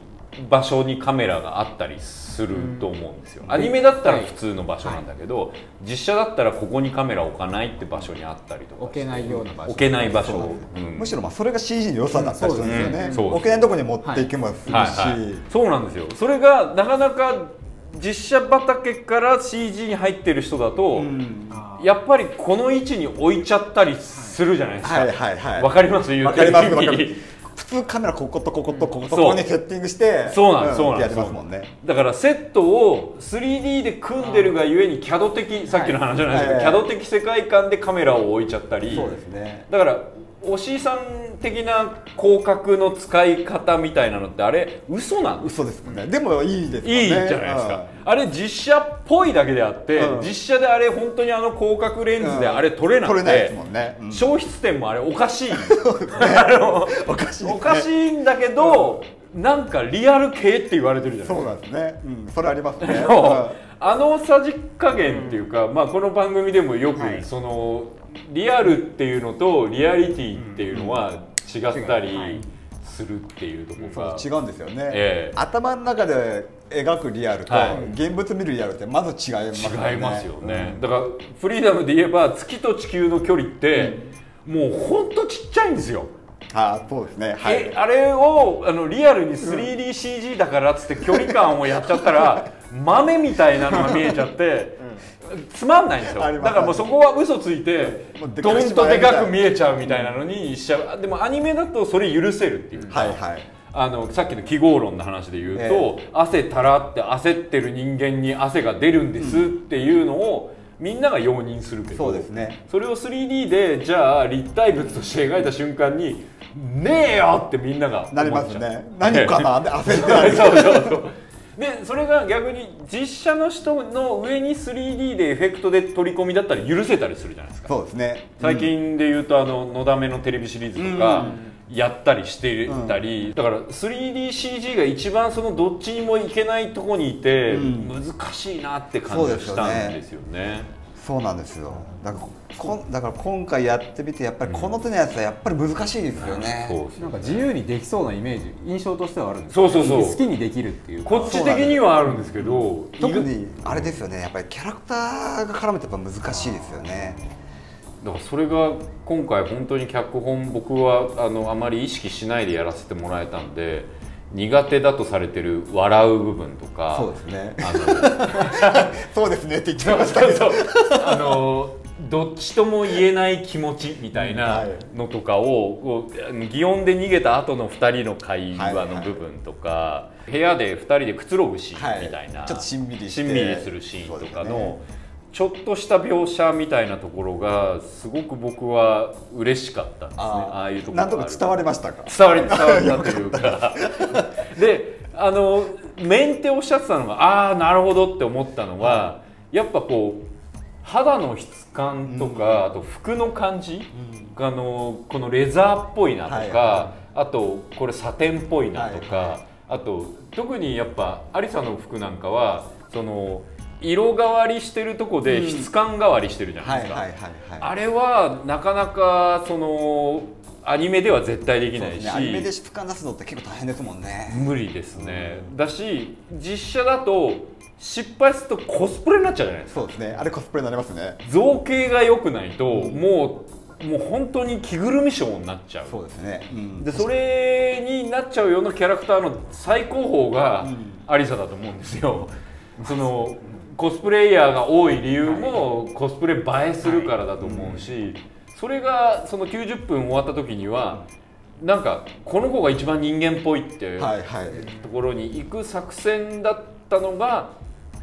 場所にカメラがあったりすると思うんですよ、アニメだったら普通の場所なんだけど、実写だったらここにカメラ置かないって場所にあったりとか置けないような場所。置けない場所、うん。むしろまあそれが CG の良さだったりするんですよね、うん。そうです置けないところに持っていけますし、はいはい、そうなんですよ。それがなかなか実写畑から CG に入ってる人だと、うんやっぱりこの位置に置いちゃったりするじゃないですか。はいはいはい。わかります？言わかりってる普通カメラこことこことこことここにセッティングしてそう。なんです、そうなんやですんね。だからセットを 3D で組んでるがゆえに CAD 的さっきの話じゃないですけど、はい CAD 的世界観でカメラを置いちゃったり。そうですね。だから押井さん的な広角の使い方みたいなのってあれ嘘なん？です嘘ですもんね。でもいいですね。いいじゃないですか、あれ実写っぽいだけであって、うん。実写であれ本当にあの広角レンズであれ撮れなくて、撮れないですもんね、うん。消失点もあれおかしいあの (laughs) おかしいね。おかしいんだけど、なんかリアル系って言われてるじゃないですか。そうなんですね、うん、それありますね。(laughs) あのさじ加減っていうか、まあ、この番組でもよく、はい。そのリアルっていうのとリアリティっていうのは違ったりするっていうところが、そう違うんですよね、ええ。頭の中で描くリアルと、はい。現物見るリアルってまず違いますよね。違いますよね、だからフリーダムで言えば月と地球の距離って、もうほんとちっちゃいんですよ、あそうですね。はい。えあれをあのリアルに 3DCG だからっつって距離感をやっちゃったら (laughs) 豆みたいなのが見えちゃって、つまんないんですよ。だからもうそこは嘘ついてドンとでかく見えちゃうみたいなのにしちゃうあでもアニメだとそれ許せるっていう。か、はいはい。あのさっきの記号論の話で言うと、汗たらって焦ってる人間に汗が出るんですっていうのを、みんなが容認するけどそうですね。それを 3D でじゃあ立体物として描いた瞬間にねえよってみんながなりますね。何かなって焦ってなる (laughs) そうそうそうでそれが逆に実写の人の上に 3D でエフェクトで取り込みだったら許せたりするじゃないですか。そうですね。最近で言うとあの「のだめ」のテレビシリーズとかやったりしてたり、だから 3DCG が一番そのどっちにもいけないとこにいてうん。難しいなって感じがしたんですよね。そうなんですよ。だからこんだから今回やってみてやっぱりこの手のやつはやっぱり難しいですよね、なんか自由にできそうなイメージ印象としてはあるんですそうそうそう。好きにできるっていうか。こっち的にはあるんですけど特にあれですよね。やっぱりキャラクターが絡めてやっぱ難しいですよね。だからそれが今回本当に脚本僕はあのあまり意識しないでやらせてもらえたんで苦手だとされてる笑う部分とかそうですね。あの (laughs) そうですねって言ってましたけど。あのどっちとも言えない気持ちみたいなのとかをこう擬音で逃げた後の2人の会話の部分とか、部屋で2人でくつろぐシーンみたいな、はい。ちょっとしんみりしんみりするシーンとかのねちょっとした描写みたいなところがすごく僕は嬉しかったんですね。ああいうところがなんとか伝わりましたか？伝わり伝わったというか。で (laughs) あのメンテおっしゃってたのがああなるほどって思ったのは、やっぱこう肌の質感とか、あと服の感じ、あのこのレザーっぽいなとか、はいはあとこれサテンっぽいなとか、はいはあと特にやっぱアリサの服なんかはその色変わりしてるとこで質感変わりしてるじゃないですか。あれはなかなかそのアニメでは絶対できないし、ね。アニメで俯瞰出すのって結構大変ですもんね。無理ですね、だし実写だと失敗するとコスプレになっちゃうじゃないですか。そうですね。あれコスプレになりますね。造形が良くないと、もうもう本当に着ぐるみショーになっちゃう。そうですね、うん。でそれになっちゃうようなキャラクターの最高峰がアリサだと思うんですよ。そのコスプレイヤーが多い理由もコスプレ映えするからだと思うし、それがその90分終わった時にはなんかこの子が一番人間っぽいってはいはい。ところに行く作戦だったのが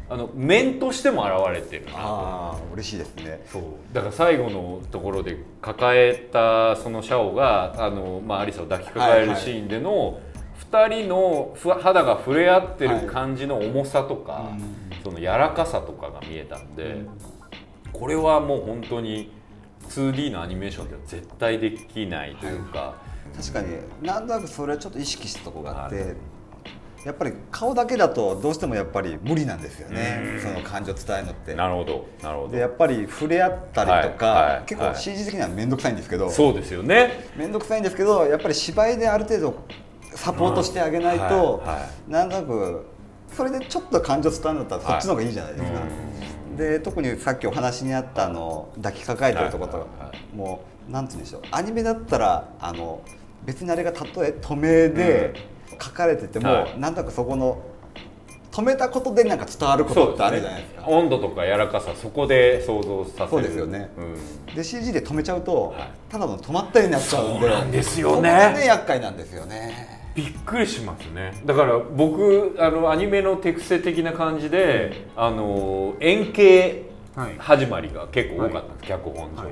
あの面としても現れてる。ああ嬉しいですね。そう。だから最後のところで抱えたそのシャオがあの、まあ、アリサを抱きかかえるシーンでの2人のふ肌が触れ合ってる感じの重さとか、その柔らかさとかが見えたんで、これはもう本当に 2D のアニメーションでは絶対できないというか、確かになんとなくそれはちょっと意識したところがあって、やっぱり顔だけだとどうしてもやっぱり無理なんですよね。その感情を伝えるのって。なるほどなるほど。でやっぱり触れ合ったりとか、はいはい結構 CG 的には面倒くさいんですけど、そうですよね。面倒くさいんですけどやっぱり芝居である程度サポートしてあげないと、うんはいはなんとなくそれでちょっと感情伝わるんだったらそっちの方がいいじゃないですか、で特にさっきお話にあったあの抱きかかえてるところとか、はいはいもうなんつうんでしょう。アニメだったらあの別にあれがたとえ止めで書かれてても、はい。なんとなくそこの止めたことでなんか伝わることってあるじゃないですか。温度とか柔らかさそこで想像させる。そうですよね。うん。で CG で止めちゃうと、はい。ただの止まったようになっちゃうんでそうなんですよね。そこがね厄介なんですよねびっくりしますね。だから僕あのアニメの手癖的な感じで、あの円形はい。始まりが結構多かったんです、脚本上、は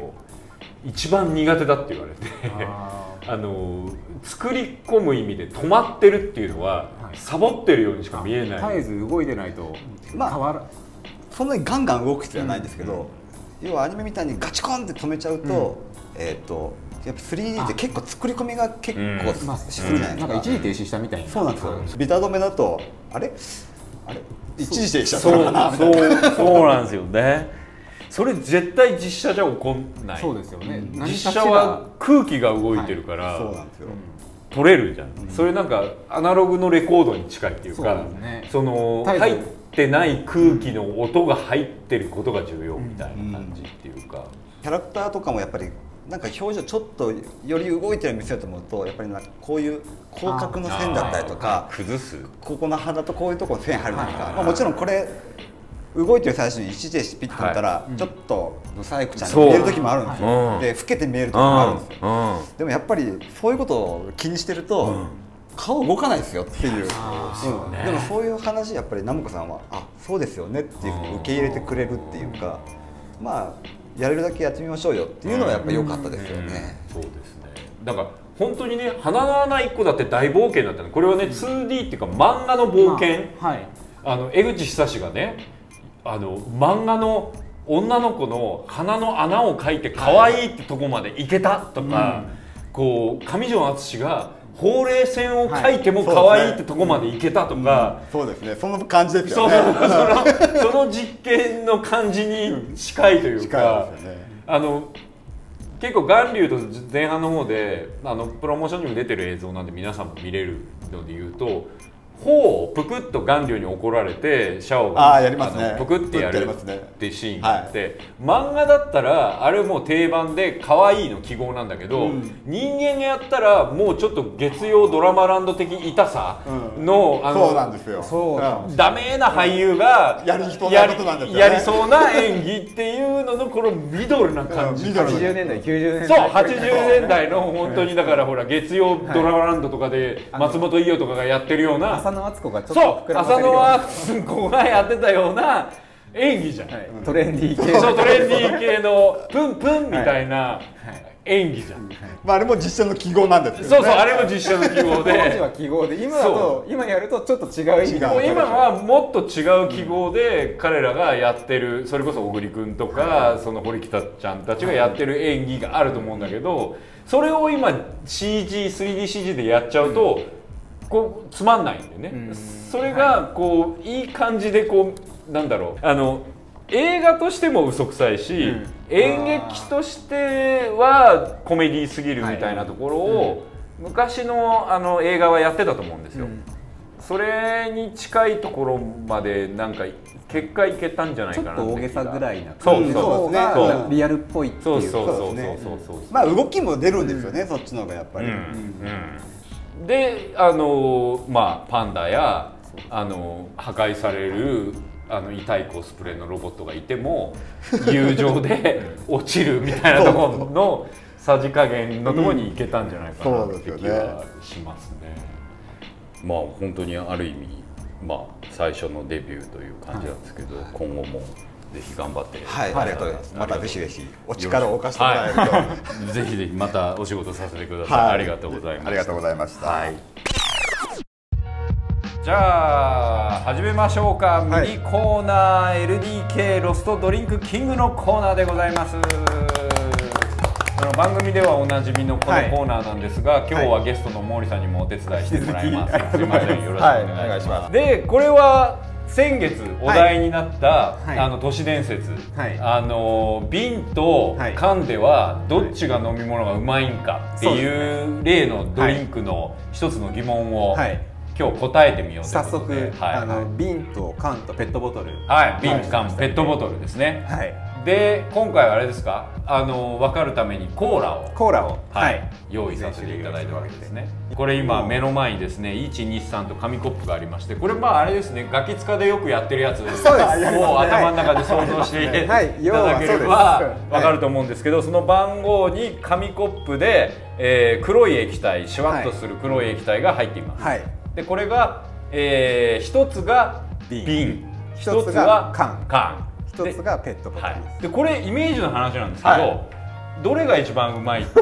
い。一番苦手だって言われて。あ (laughs) あの作り込む意味で止まってるっていうのは、はい。サボってるようにしか見えない。絶えず動いてないとまあ変わらそんなにガンガン動く必要はないんですけど、要はアニメみたいにガチコンって止めちゃうと,、えっ、とやっぱ 3D って結構作り込みが結構するじゃないですか、なんか一時停止したみたいな。そうなんですよ。ビタ止めだとあれ？あれ？一時停止した。そうそうなそうなんですよね。それ絶対実写じゃ起こんない。そうですよね。何実写は空気が動いてるから、そうなんですよ、撮れるじゃん、それなんかアナログのレコードに近いっていうかその入ってない空気の音が入ってることが重要みたいな感じっていうか、キャラクターとかもやっぱりなんか表情ちょっとより動いてるように見せようと思うとやっぱりなんかこういう広角の線だったりとか崩す。ここの肌とこういうところに線入るじゃないですか、はい。まあ、もちろんこれ動いてる最初に一時停止ピッと止めたら、はちょっとブサイクちゃんに見える時もあるんですよ、うん。で老けて見える時もあるんですよ、うん。でもやっぱりそういうことを気にしてると、顔動かないですよっていう、でもそういう話やっぱりナムコさんはあそうですよねっていうふうに受け入れてくれるっていうか、まあやれるだけやってみましょうよっていうのはやっぱり良かったですよね。そうですね。だから本当にね花の穴1個だって大冒険だったのこれはね 2D っていうか漫画の冒険、まあはい。あの江口久志がねあの漫画の女の子の鼻の穴を描いて可愛いってとこまでいけたとか、こう上条敦がほうれい線を描いてもはい可愛いってとこまでいけたとか、そうですね。その感じですよね。そ (laughs) の実験の感じに近いという近かね。あの結構巌流と前半の方であのプロモーションにも出てる映像なんで皆さんも見れるので言うと頬をぷくっと顔料に怒られてシャオあーやりますね。あのぷくってやるってやりますね。ってシーンがあって、漫画だったらあれもう定番で可愛いの記号なんだけど、人間がやったらもうちょっと月曜ドラマランド的痛さの,、あのそうなんですよ。そう。ダメな俳優がやりそうなことなんですよね。やりそうな演技っていうののこのミドルな感じ、うんミドル。80年代90年代。そう80年代の本当にだからほら月曜ドラマランドとかで松本伊代とかがやってるような、浅野敦子がちょっとそう膨らませ浅野るような。敦子がやってたような演技じゃん、はいトレンディー系。そうトレンディー系のプンプンみたいな演技じゃん、まああれも実写の記号なんですけどそうそうあれも実写の記号当時では記号で今だと今やるとちょっと違う意味今はもっと違う記号で彼らがやってるそれこそ小栗君とかその堀北ちゃんたちがやってる演技があると思うんだけどそれを今 CG3DCG でやっちゃうとこうつまんないんでね。それがこういい感じでこうなんだろう。あの映画としても嘘くさいし、演劇としてはコメディすぎるみたいなところを、昔のあの映画はやってたと思うんですよ。それに近いところまでなんか結果いけたんじゃないちょかなっと大げさぐらいなそう感じの方そう。ですね。がリアルっぽいっていう。そうそうそうそうそうまあ動きも出るんですよね、そっちの方がやっぱり、うんであのまあパンダやあの破壊されるあの痛いコスプレのロボットがいても友情で落ちるみたいなところのさじ加減のところにいけたんじゃないかなうんって気はしますね。まあ本当にある意味まあ最初のデビューという感じなんですけど、今後もぜひ頑張って。はい、ありがとうございます。またぜひぜひお力を貸してもらえると、はい、(laughs) ぜひぜひまたお仕事させてください、はい。ありがとうございます。ありがとうございました、はい。じゃあ始めましょうか、はい。ミニコーナー LDK ロストドリンクキングのコーナーでございます。あの番組ではおなじみのこのはいコーナーなんですが、今日はゲストの毛利さんにもお手伝いしてもらいます、すいません。よろしくおはいお願いします、願いします。でこれは先月お題になった、はい。あの都市伝説、はい。あの瓶とはい。缶ではどっちが飲み物がうまいんかっていう例のドリンクの一つの疑問を、はい。今日答えてみよう早速はいあの瓶と缶とペットボトル。はい、瓶缶、ペットボトルですね、はい。で今回はあれですか？あの分かるためにコーラをコーラを。はい、用意させていただいたわけですね。これ今目の前にですね123と紙コップがありましてこれまああれですねガキ使でよくやってるやつ (laughs) を頭の中で想像していたはい。だければ分かると思うんですけどその番号に紙コップで、えー黒い液体シュワッとする黒い液体が入っています、はい。でこれが、えー、一つが瓶。瓶。一つが缶。缶一つがペットボトルはです。い、でこれイメージの話なんですけど、はどれが一番うまいって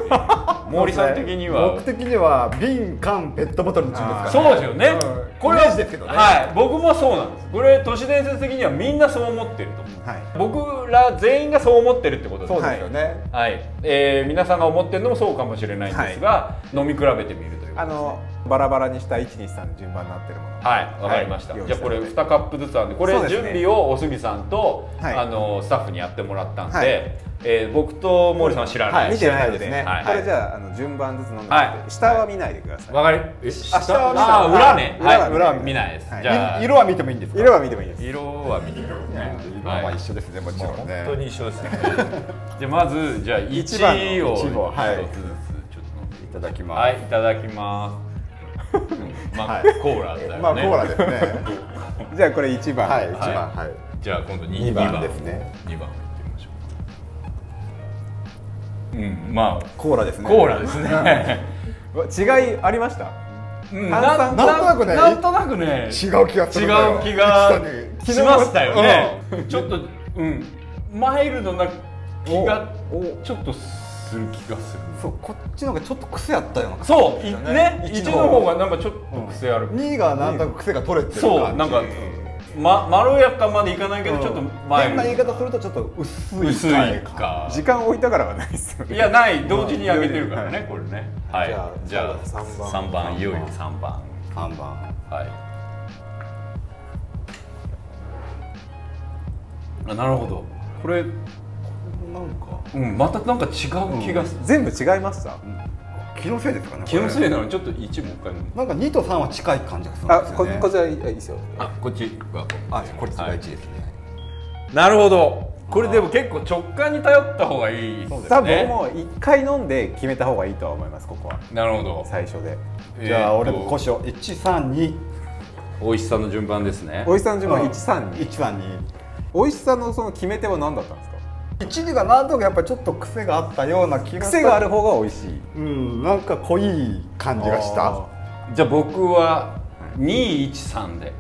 毛利 (laughs) さん的には。僕的には瓶缶ペットボトルの順ですかそうですよね、うん。これイメージですけどね。はい。僕もそうなんです。これ都市伝説的にはみんなそう思ってると。思うはい。僕ら全員がそう思ってるってことです。そうですよね、はい、えー皆さんが思ってるのもそうかもしれないんですが、飲み比べてみるというあのバラバラにした123の順番になってるもの。はい、わかりました。はいじゃあこれ2カップずつあるんで、これ準備をおすぎさんと、はい。あのスタッフにやってもらったんで、はい。えー僕と毛利さんは知らない。はい。見てないのですね。はい。これじゃああの順番ずつ飲んでもはい。下は見ないでください。わかり、え下？は見たあー裏ね、裏ははい、裏は見ない。です。はい。じゃあ色は見てもいいんですか？色は見てもいいです。色は見てるね。色はまあ一緒ですねもちろんね。本当に一緒ですね。じゃあまずじゃあ一番の1を一をはい。一つずつちょっと飲んでいただきます。はい、いただきます。うん。まあ、はい。コーラだよね。まあコーラですね。(laughs) じゃあこれ1番。はい一番。はい、じゃあ今度2二番番。ですね。2番う。うん、まあ。コーラですね。コーラですね。(laughs) 違いありました？なんとなくね。なんとなくね、違う気がする違う気がしましたよね。ちょっとうん、マイルドな気がちょっとする気がする。そうこっちの方がちょっと癖あったようなそう、いね、一一の方がなんかちょっと癖ある。2がなんとなく癖が取れてる感じ。そう、なんか、ままろやかまでいかないけど、ちょっとマイ変な言い。方するとちょっと薄い薄いか。時間置いたからはないですよね。いやない。(laughs) 同時に上げてるからね、これね。はい。じゃあじゃあ三番。三番。いよいよ三番。3番。はい。あなるほど。これなんか。うんまたなんか違う気がする、全部違いました気のせいですかね気のせいいなのちょっと1もう一回なんか2と3は近い感じがするんあですよね。ここちらいいですよ。あこっちがあこれがはい1ですね、なるほど。これでも結構直感に頼った方がいいですね。多分僕も一回飲んで決めた方がいいとは思いますここは。なるほど。最初で。じゃあ俺もこうしよう132美味しさの順番ですね。おいしさの順番うん。132 132おいしさのその決め手は何だったんですか？1がなんとかやっぱりちょっと癖があったような気がした癖がある方が美味しい。うんなんか濃い感じがした。あじゃあ僕は213で。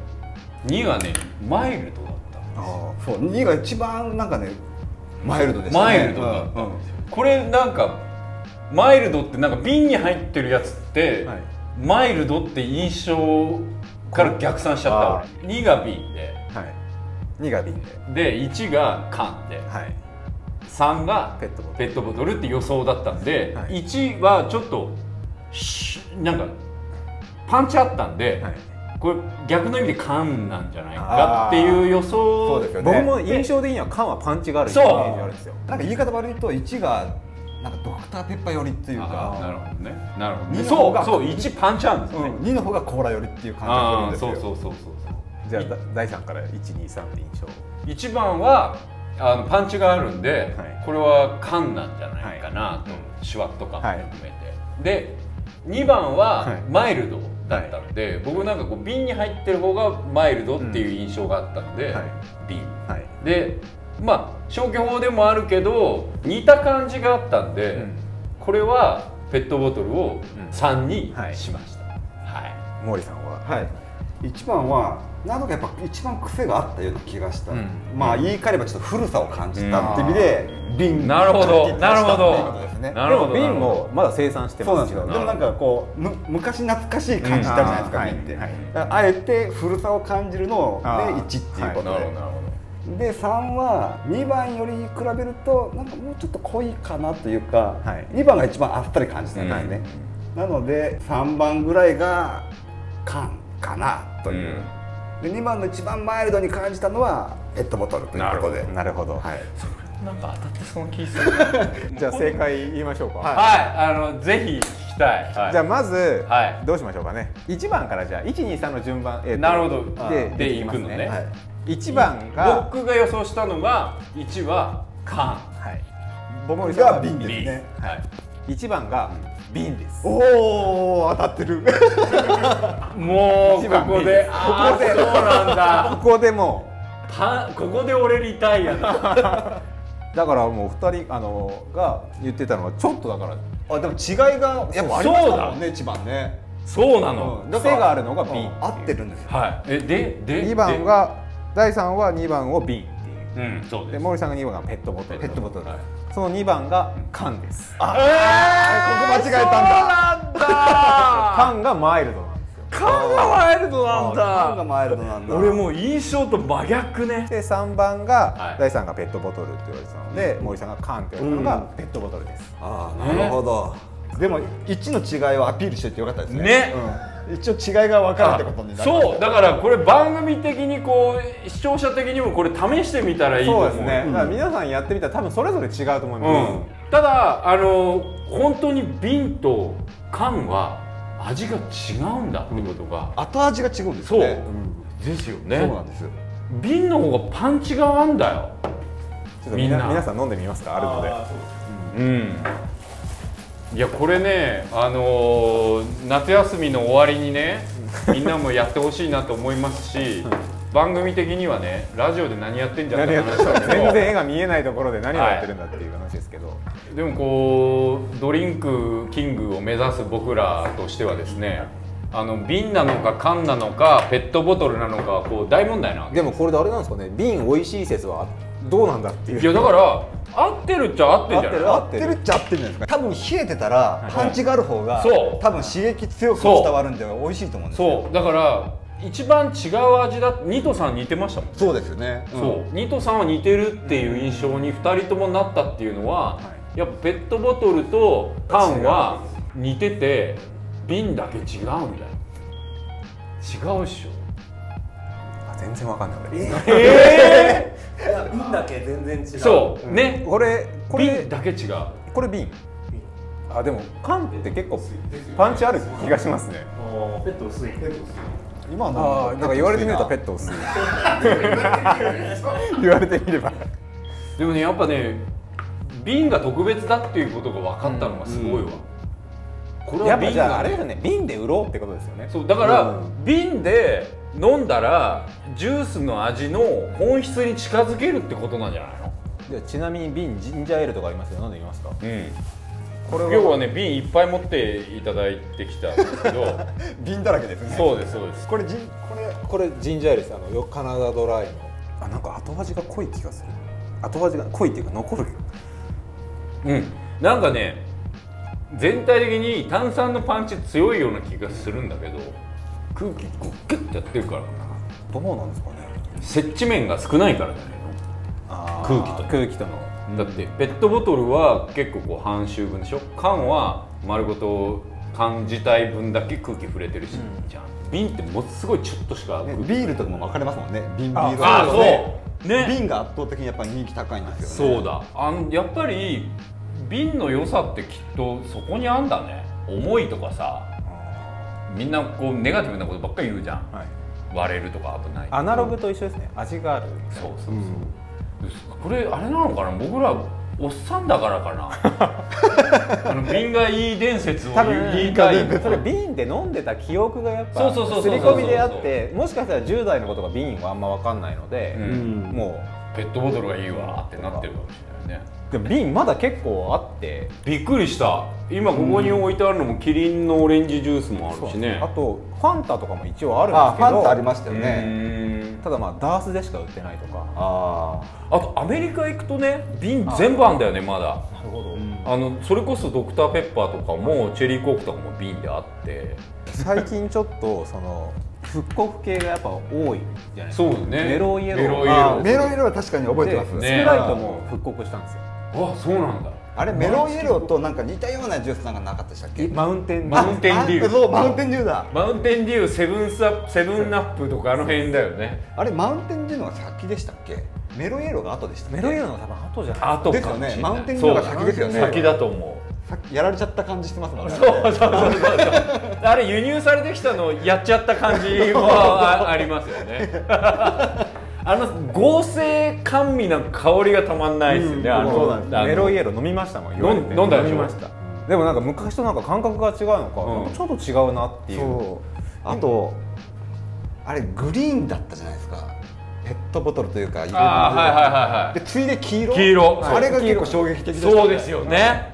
2はねマイルドだった。あそう。2が一番なんかねマイルドでしたね。マイルドだったんですよ、これなんかマイルドってなんか瓶に入ってるやつって、はい。マイルドって印象から逆算しちゃったあ俺2が瓶で。はい。2が瓶で。で1が缶で。はい3がペットボトル。って予想だったんで、はい。1はちょっとなんかパンチあったんで、はい。これ逆の意味で缶なんじゃないかっていう予想。そうですよね。僕も印象的には缶はパンチがあるイメそう。ージがあるんですよ。なんか言い方悪いと1がなんかドクターペッパー寄りっていうあかーなるほどね。なるほどね。そうそう1パンチあるんですよね、うん、2の方がコーラ寄りっていう感じがするんですよ。そうそうそうそうじゃあだ第3から123って印象。1番はあのパンチがあるんで、はい。これは缶なんじゃないかなと、はい。と感もはい含めて、で2番ははい。マイルドだったので、僕なんかこう瓶に入ってる方がマイルドっていう印象があったので、はい。瓶。はい。でまあ消去法でもあるけど似た感じがあったんで、うん。これはペットボトルをうん。3にはい。しました、はい。毛利さんは？はい。1番はなんやっぱ一番癖があったような気がした、うん。まあ言い換えればちょっと古さを感じたって意味で、瓶。なるほど。になるほど。っていうことですねでなるほど。も瓶もまだ生産してそうなんますけどですよ。でもなんかこうむ昔懐かしい感じってあるじゃないですか、うん。瓶って、はいだからあえて古さを感じるのであー。1っていうことで、なるほどなるほど。で3は2番より比べるとなんかもうちょっと濃いかなというか、はい。2番が一番あっさり感じたんですね、なので3番ぐらいが缶かなという、で2番の一番マイルドに感じたのはペットボトルということで。なるほど。はい、なんか当たってそうな気する。(laughs) じゃあ正解言いましょうか。はい。はい、あのぜひ聞きたい。はい。じゃあまず、はい。どうしましょうかね。1番からじゃあ123の順番、えーとなるほど。でででいくのね。はい。1番が僕が予想したのが1は缶。はい。ボモリさんはが瓶です瓶。ねはい。1番が瓶です。おお当たってる。もう一番ここで、ここで。そうなんだ。ここでも。ここで俺リタイアだ。う (laughs) だからもう2人あのが言ってたのはちょっとだから。あでも違いがやっぱありましたもんね一番ね。そうなの。癖があるのが瓶。合ってるんですよ。はい。えでで2番が第3は2番を瓶っていう。でうんそうで。です森さんが2番がペットボトル。ペットボトル。はいその2番が缶です。あここ間違えたんだ。なんだ。缶がマイルドなんですよ。缶がワイルドなん缶がだ。マイルドなんだ。俺もう印象と真逆ね。で3番が、はい。第3がペットボトルって言われてたので、森さんが缶って言われたのがペットボトルです、ああなるほど、でも1の違いをアピールしててよかったですね。ね。うん、一応違いが分かるってことになりましたそうだからこれ番組的にこう視聴者的にもこれ試してみたらいいと思う。そうですね、だから皆さんやってみたら多分それぞれ違うと思います、うん、ただあの本当に瓶と缶は味が違うんだってことが、後味が違うんですそう、ですよね。そうなんです瓶の方がパンチがあんだよ。ちょっとみんなみんな。皆さん飲んでみますか？あるので。うんいやこれねあのー夏休みの終わりにねみんなもやってほしいなと思いますし番組的にはねラジオで何やってんじゃんって話だけど全然絵が見えないところで何をやってるんだっていう話ですけど、でもこうドリンクキングを目指す僕らとしてはですねあの瓶なのか缶なのかペットボトルなのかはこう大問題なでもこれであれなんですかね。瓶美味しい説はどうなんだっていう。いやだから合ってるっちゃ合ってんじゃない？合合ってるっちゃ合ってるんじゃないですか多分冷えてたらパンチがある方がそう。多分刺激強く伝わるんで美味しいと思うんですよ。そう。だから一番違う味だニトさん似てましたもん、そうですよね。そう。ニトさんは似てるっていう印象に2人ともなったっていうのは、やっぱペットボトルと缶は似てて瓶だけ違うんだよ違うっしょ。あ全然わかんない俺えいや瓶だけ全然違う。そう。ね。これこれ瓶だけ違う。これ瓶。あでも缶って結構パンチある気がしますね。ペット薄い。今のああなんか言われてみるとペット薄い。(laughs) 言われてみれば。でもねやっぱね瓶が特別だっていうことが分かったのがすごいわ、これやっぱは瓶が。ああれですよね瓶で売ろうってことですよね。そうだから、うん。瓶で飲んだらジュースの味の本質に近づけるってことなんじゃないの？じゃあちなみに瓶ジンジャーエールとかありますよ。飲んでみますか？うん。これ今日はね瓶いっぱい持っていただいてきたんですけど。(laughs) 瓶だらけですね。そうですそうです。これじこれこれジンジャーエールですあのよカナダドライの。あなんか後味が濃い気がする。後味が濃いっていうか残るうん。なんかね全体的に炭酸のパンチ強いような気がするんだけど空気こうキュッてやってるからかな。どうなんですかね。接地面が少ないからじゃないあー空気と。空気との。のだってペットボトルは結構こう半周分でしょ？缶は丸ごと缶自体分だけ空気触れてるし、じゃん。瓶ってものすごいちょっとしか空気ビールとかも分かれますもんね。瓶ビあールとかねね。瓶が圧倒的にやっぱり人気高いんですよね。そうだ。あのやっぱり瓶の良さってきっとそこにあんだね。重いとかさみんなこうネガティブなことばっかり言うじゃん。はい。割れるとか危ないアナログと一緒ですね。味がある。そうそうそう、これあれなのかな？僕らおっさんだからかな？(laughs) あの瓶がいい伝説を多分言いたい。それ瓶で飲んでた記憶がやっぱそうそうそうそう刷り込みであってもしかしたら10代のことが瓶はあんま分かんないので、うん。もペットボトルがいいわってなってるかもしれないね。うでも瓶まだ結構あって。びっくりした。今ここに置いてあるのもキリンのオレンジジュースもあるしね。あとファンタとかも一応あるんあですけど。ファンタありましたようねただまあダースでしか売ってないとか。ああとアメリカ行くとね瓶全部あんだよねまだ。なるほど、あのそれこそドクターペッパーとかもチェリーコークとかも瓶であって。最近ちょっとその復刻系がやっぱ多いじゃないですか。そうね。メロイエロー。メロイエロあーメロイエローは確かに覚えてますでね。スプライトも復刻したんですよあそうなんだ。あれメロイエローとなんか似たようなジュースなんかなかったでしたっけ？マウンテンマウンテンデュー。あそうマウンテンデューだ。マウンテンデューセブンスアップセブンナップとかあの辺だよね。あれマウンテンデューのが先でしたっけ？メロイエローが後でしたっけ？メロイエローの多分後じゃない？ですよかね。マウンテンデューが先ですよね。先だと思う。やられちゃった感じしてますもんね。そうそうそうそうそう。あれ輸入されてきたのやっちゃった感じもあありますよねあの合成甘味な香りがたまんないですよね、あのメロイエロー飲みましたもん飲んだでしょ？飲みました。でもなんか昔となんか感覚が違うのか、ちょっと違うなっていう。あとあれグリーンだったじゃないですか。ペットボトルというか色々あーはいはいはいはい。でついで黄色？黄色。あれが結構衝撃的でしたそうですよね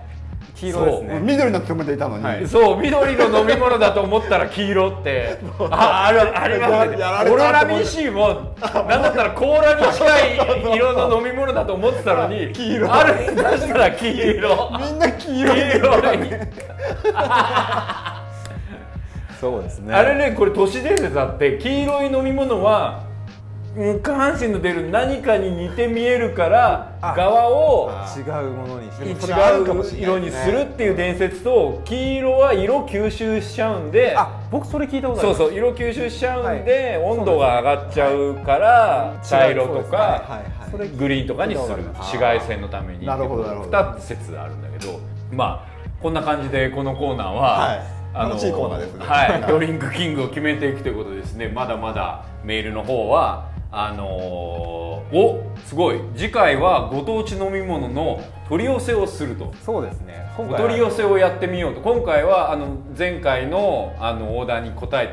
黄色ですね。緑のつもりでいたのに、はい。そう緑の飲み物だと思ったら黄色って。(laughs) ああるありますね。オロナミン C もなんだったらコーラに近い色の飲み物だと思ってたのに (laughs) 黄色。ある日出したら黄色。みんな黄色。黄色に。そうですね。あれねこれ都市伝説あって黄色い飲み物はうん下半身の出る何かに似て見えるからあ側を違うものにして違う色にするっていう伝説と黄色は色吸収しちゃうんであ僕それ聞いたことあるそうそう色吸収しちゃうんで、はい。温度が上がっちゃうから茶色とか、グリーンとかにする。紫外線のためになるほどなるほど。2説あるんだけどまあこんな感じでこのコーナーは、はい。楽しいコーナーですね。はい、ドリンクキングを決めていくということですね。まだまだメールの方はあのーおすごい。次回はご当地飲み物の取り寄せをすると。そうですね。今お回取り寄せをやってみようと。今回はあの前回のあのオーダーに応え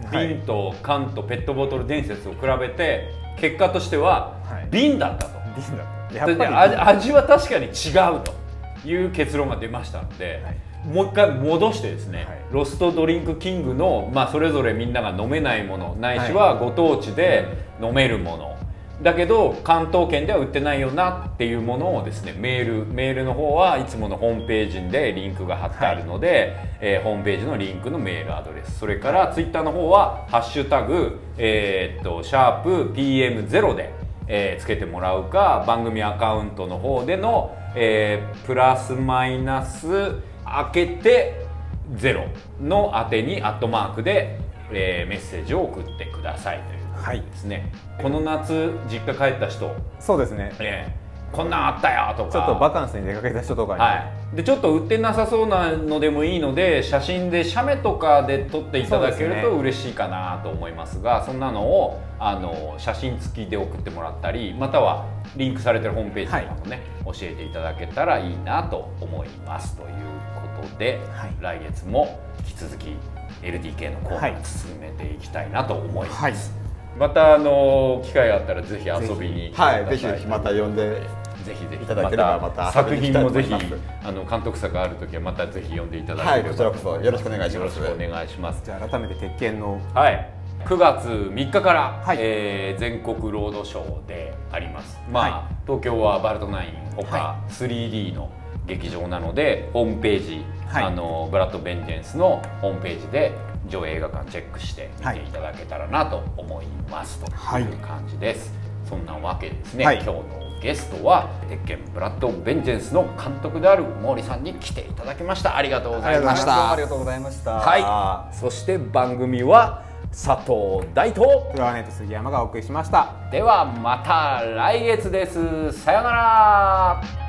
てはい。瓶と缶とペットボトル伝説を比べて結果としてははい。瓶だったと、瓶だった。やっぱり味味は確かに違うという結論が出ましたので、もう一回戻してですね、はい。ロストドリンクキングの、まあ、それぞれみんなが飲めないものないしはご当地で飲めるもの、だけど関東圏では売ってないよなっていうものをですねメールメールの方はいつものホームページでリンクが貼ってあるので、えーホームページのリンクのメールアドレス。それからツイッターの方は「ハッシュタグ、えーっとシャープ #PM0」で、えーつけてもらうか番組アカウントの方での、えープラスマイナス開けてゼロの宛てにアットマークで、えーメッセージを送ってくださいということですね、この夏実家帰った人、そうですね。えこんなんあったよとか。ちょっとバカンスに出かけた人とかに、はい、でちょっと売ってなさそうなのでもいいので写真で写メとかで撮っていただけると嬉しいかなと思いますがそんなのをあの写真付きで送ってもらったりまたはリンクされてるホームページとかもね、教えていただけたらいいなと思いますということで、はい。来月も引き続き LDK のコーナー進めていきたいなと思います。はいまたあの機会があったらぜひ遊びにはいぜひぜひまた呼んでぜひぜひ。いただければまた作品もぜひあの監督作がある時はまたぜひ読んでいただければ、はいこちらこそよろしくお願いします。よろしくお願いしますじゃあ改めて鉄拳の。はい。9月3日から、はい。えー全国ロードショーであります。まあ、は東京はバルトナイン他、は 3D の劇場なのでホームページ、はい。あのブラッド・ベンジェンスのホームページで上映映画館チェックして見てい。ただけたらなと思います。とはい。いう感じです、そんなわけでですね、はい。今日のゲストは鉄拳ブラッド・ベンジェンスの監督である毛利さんに来ていただきました。ありがとうございました。ありがとうございました。はい。そして番組は佐藤大東フロアネット杉山がお送りしました。ではまた来月です。さようなら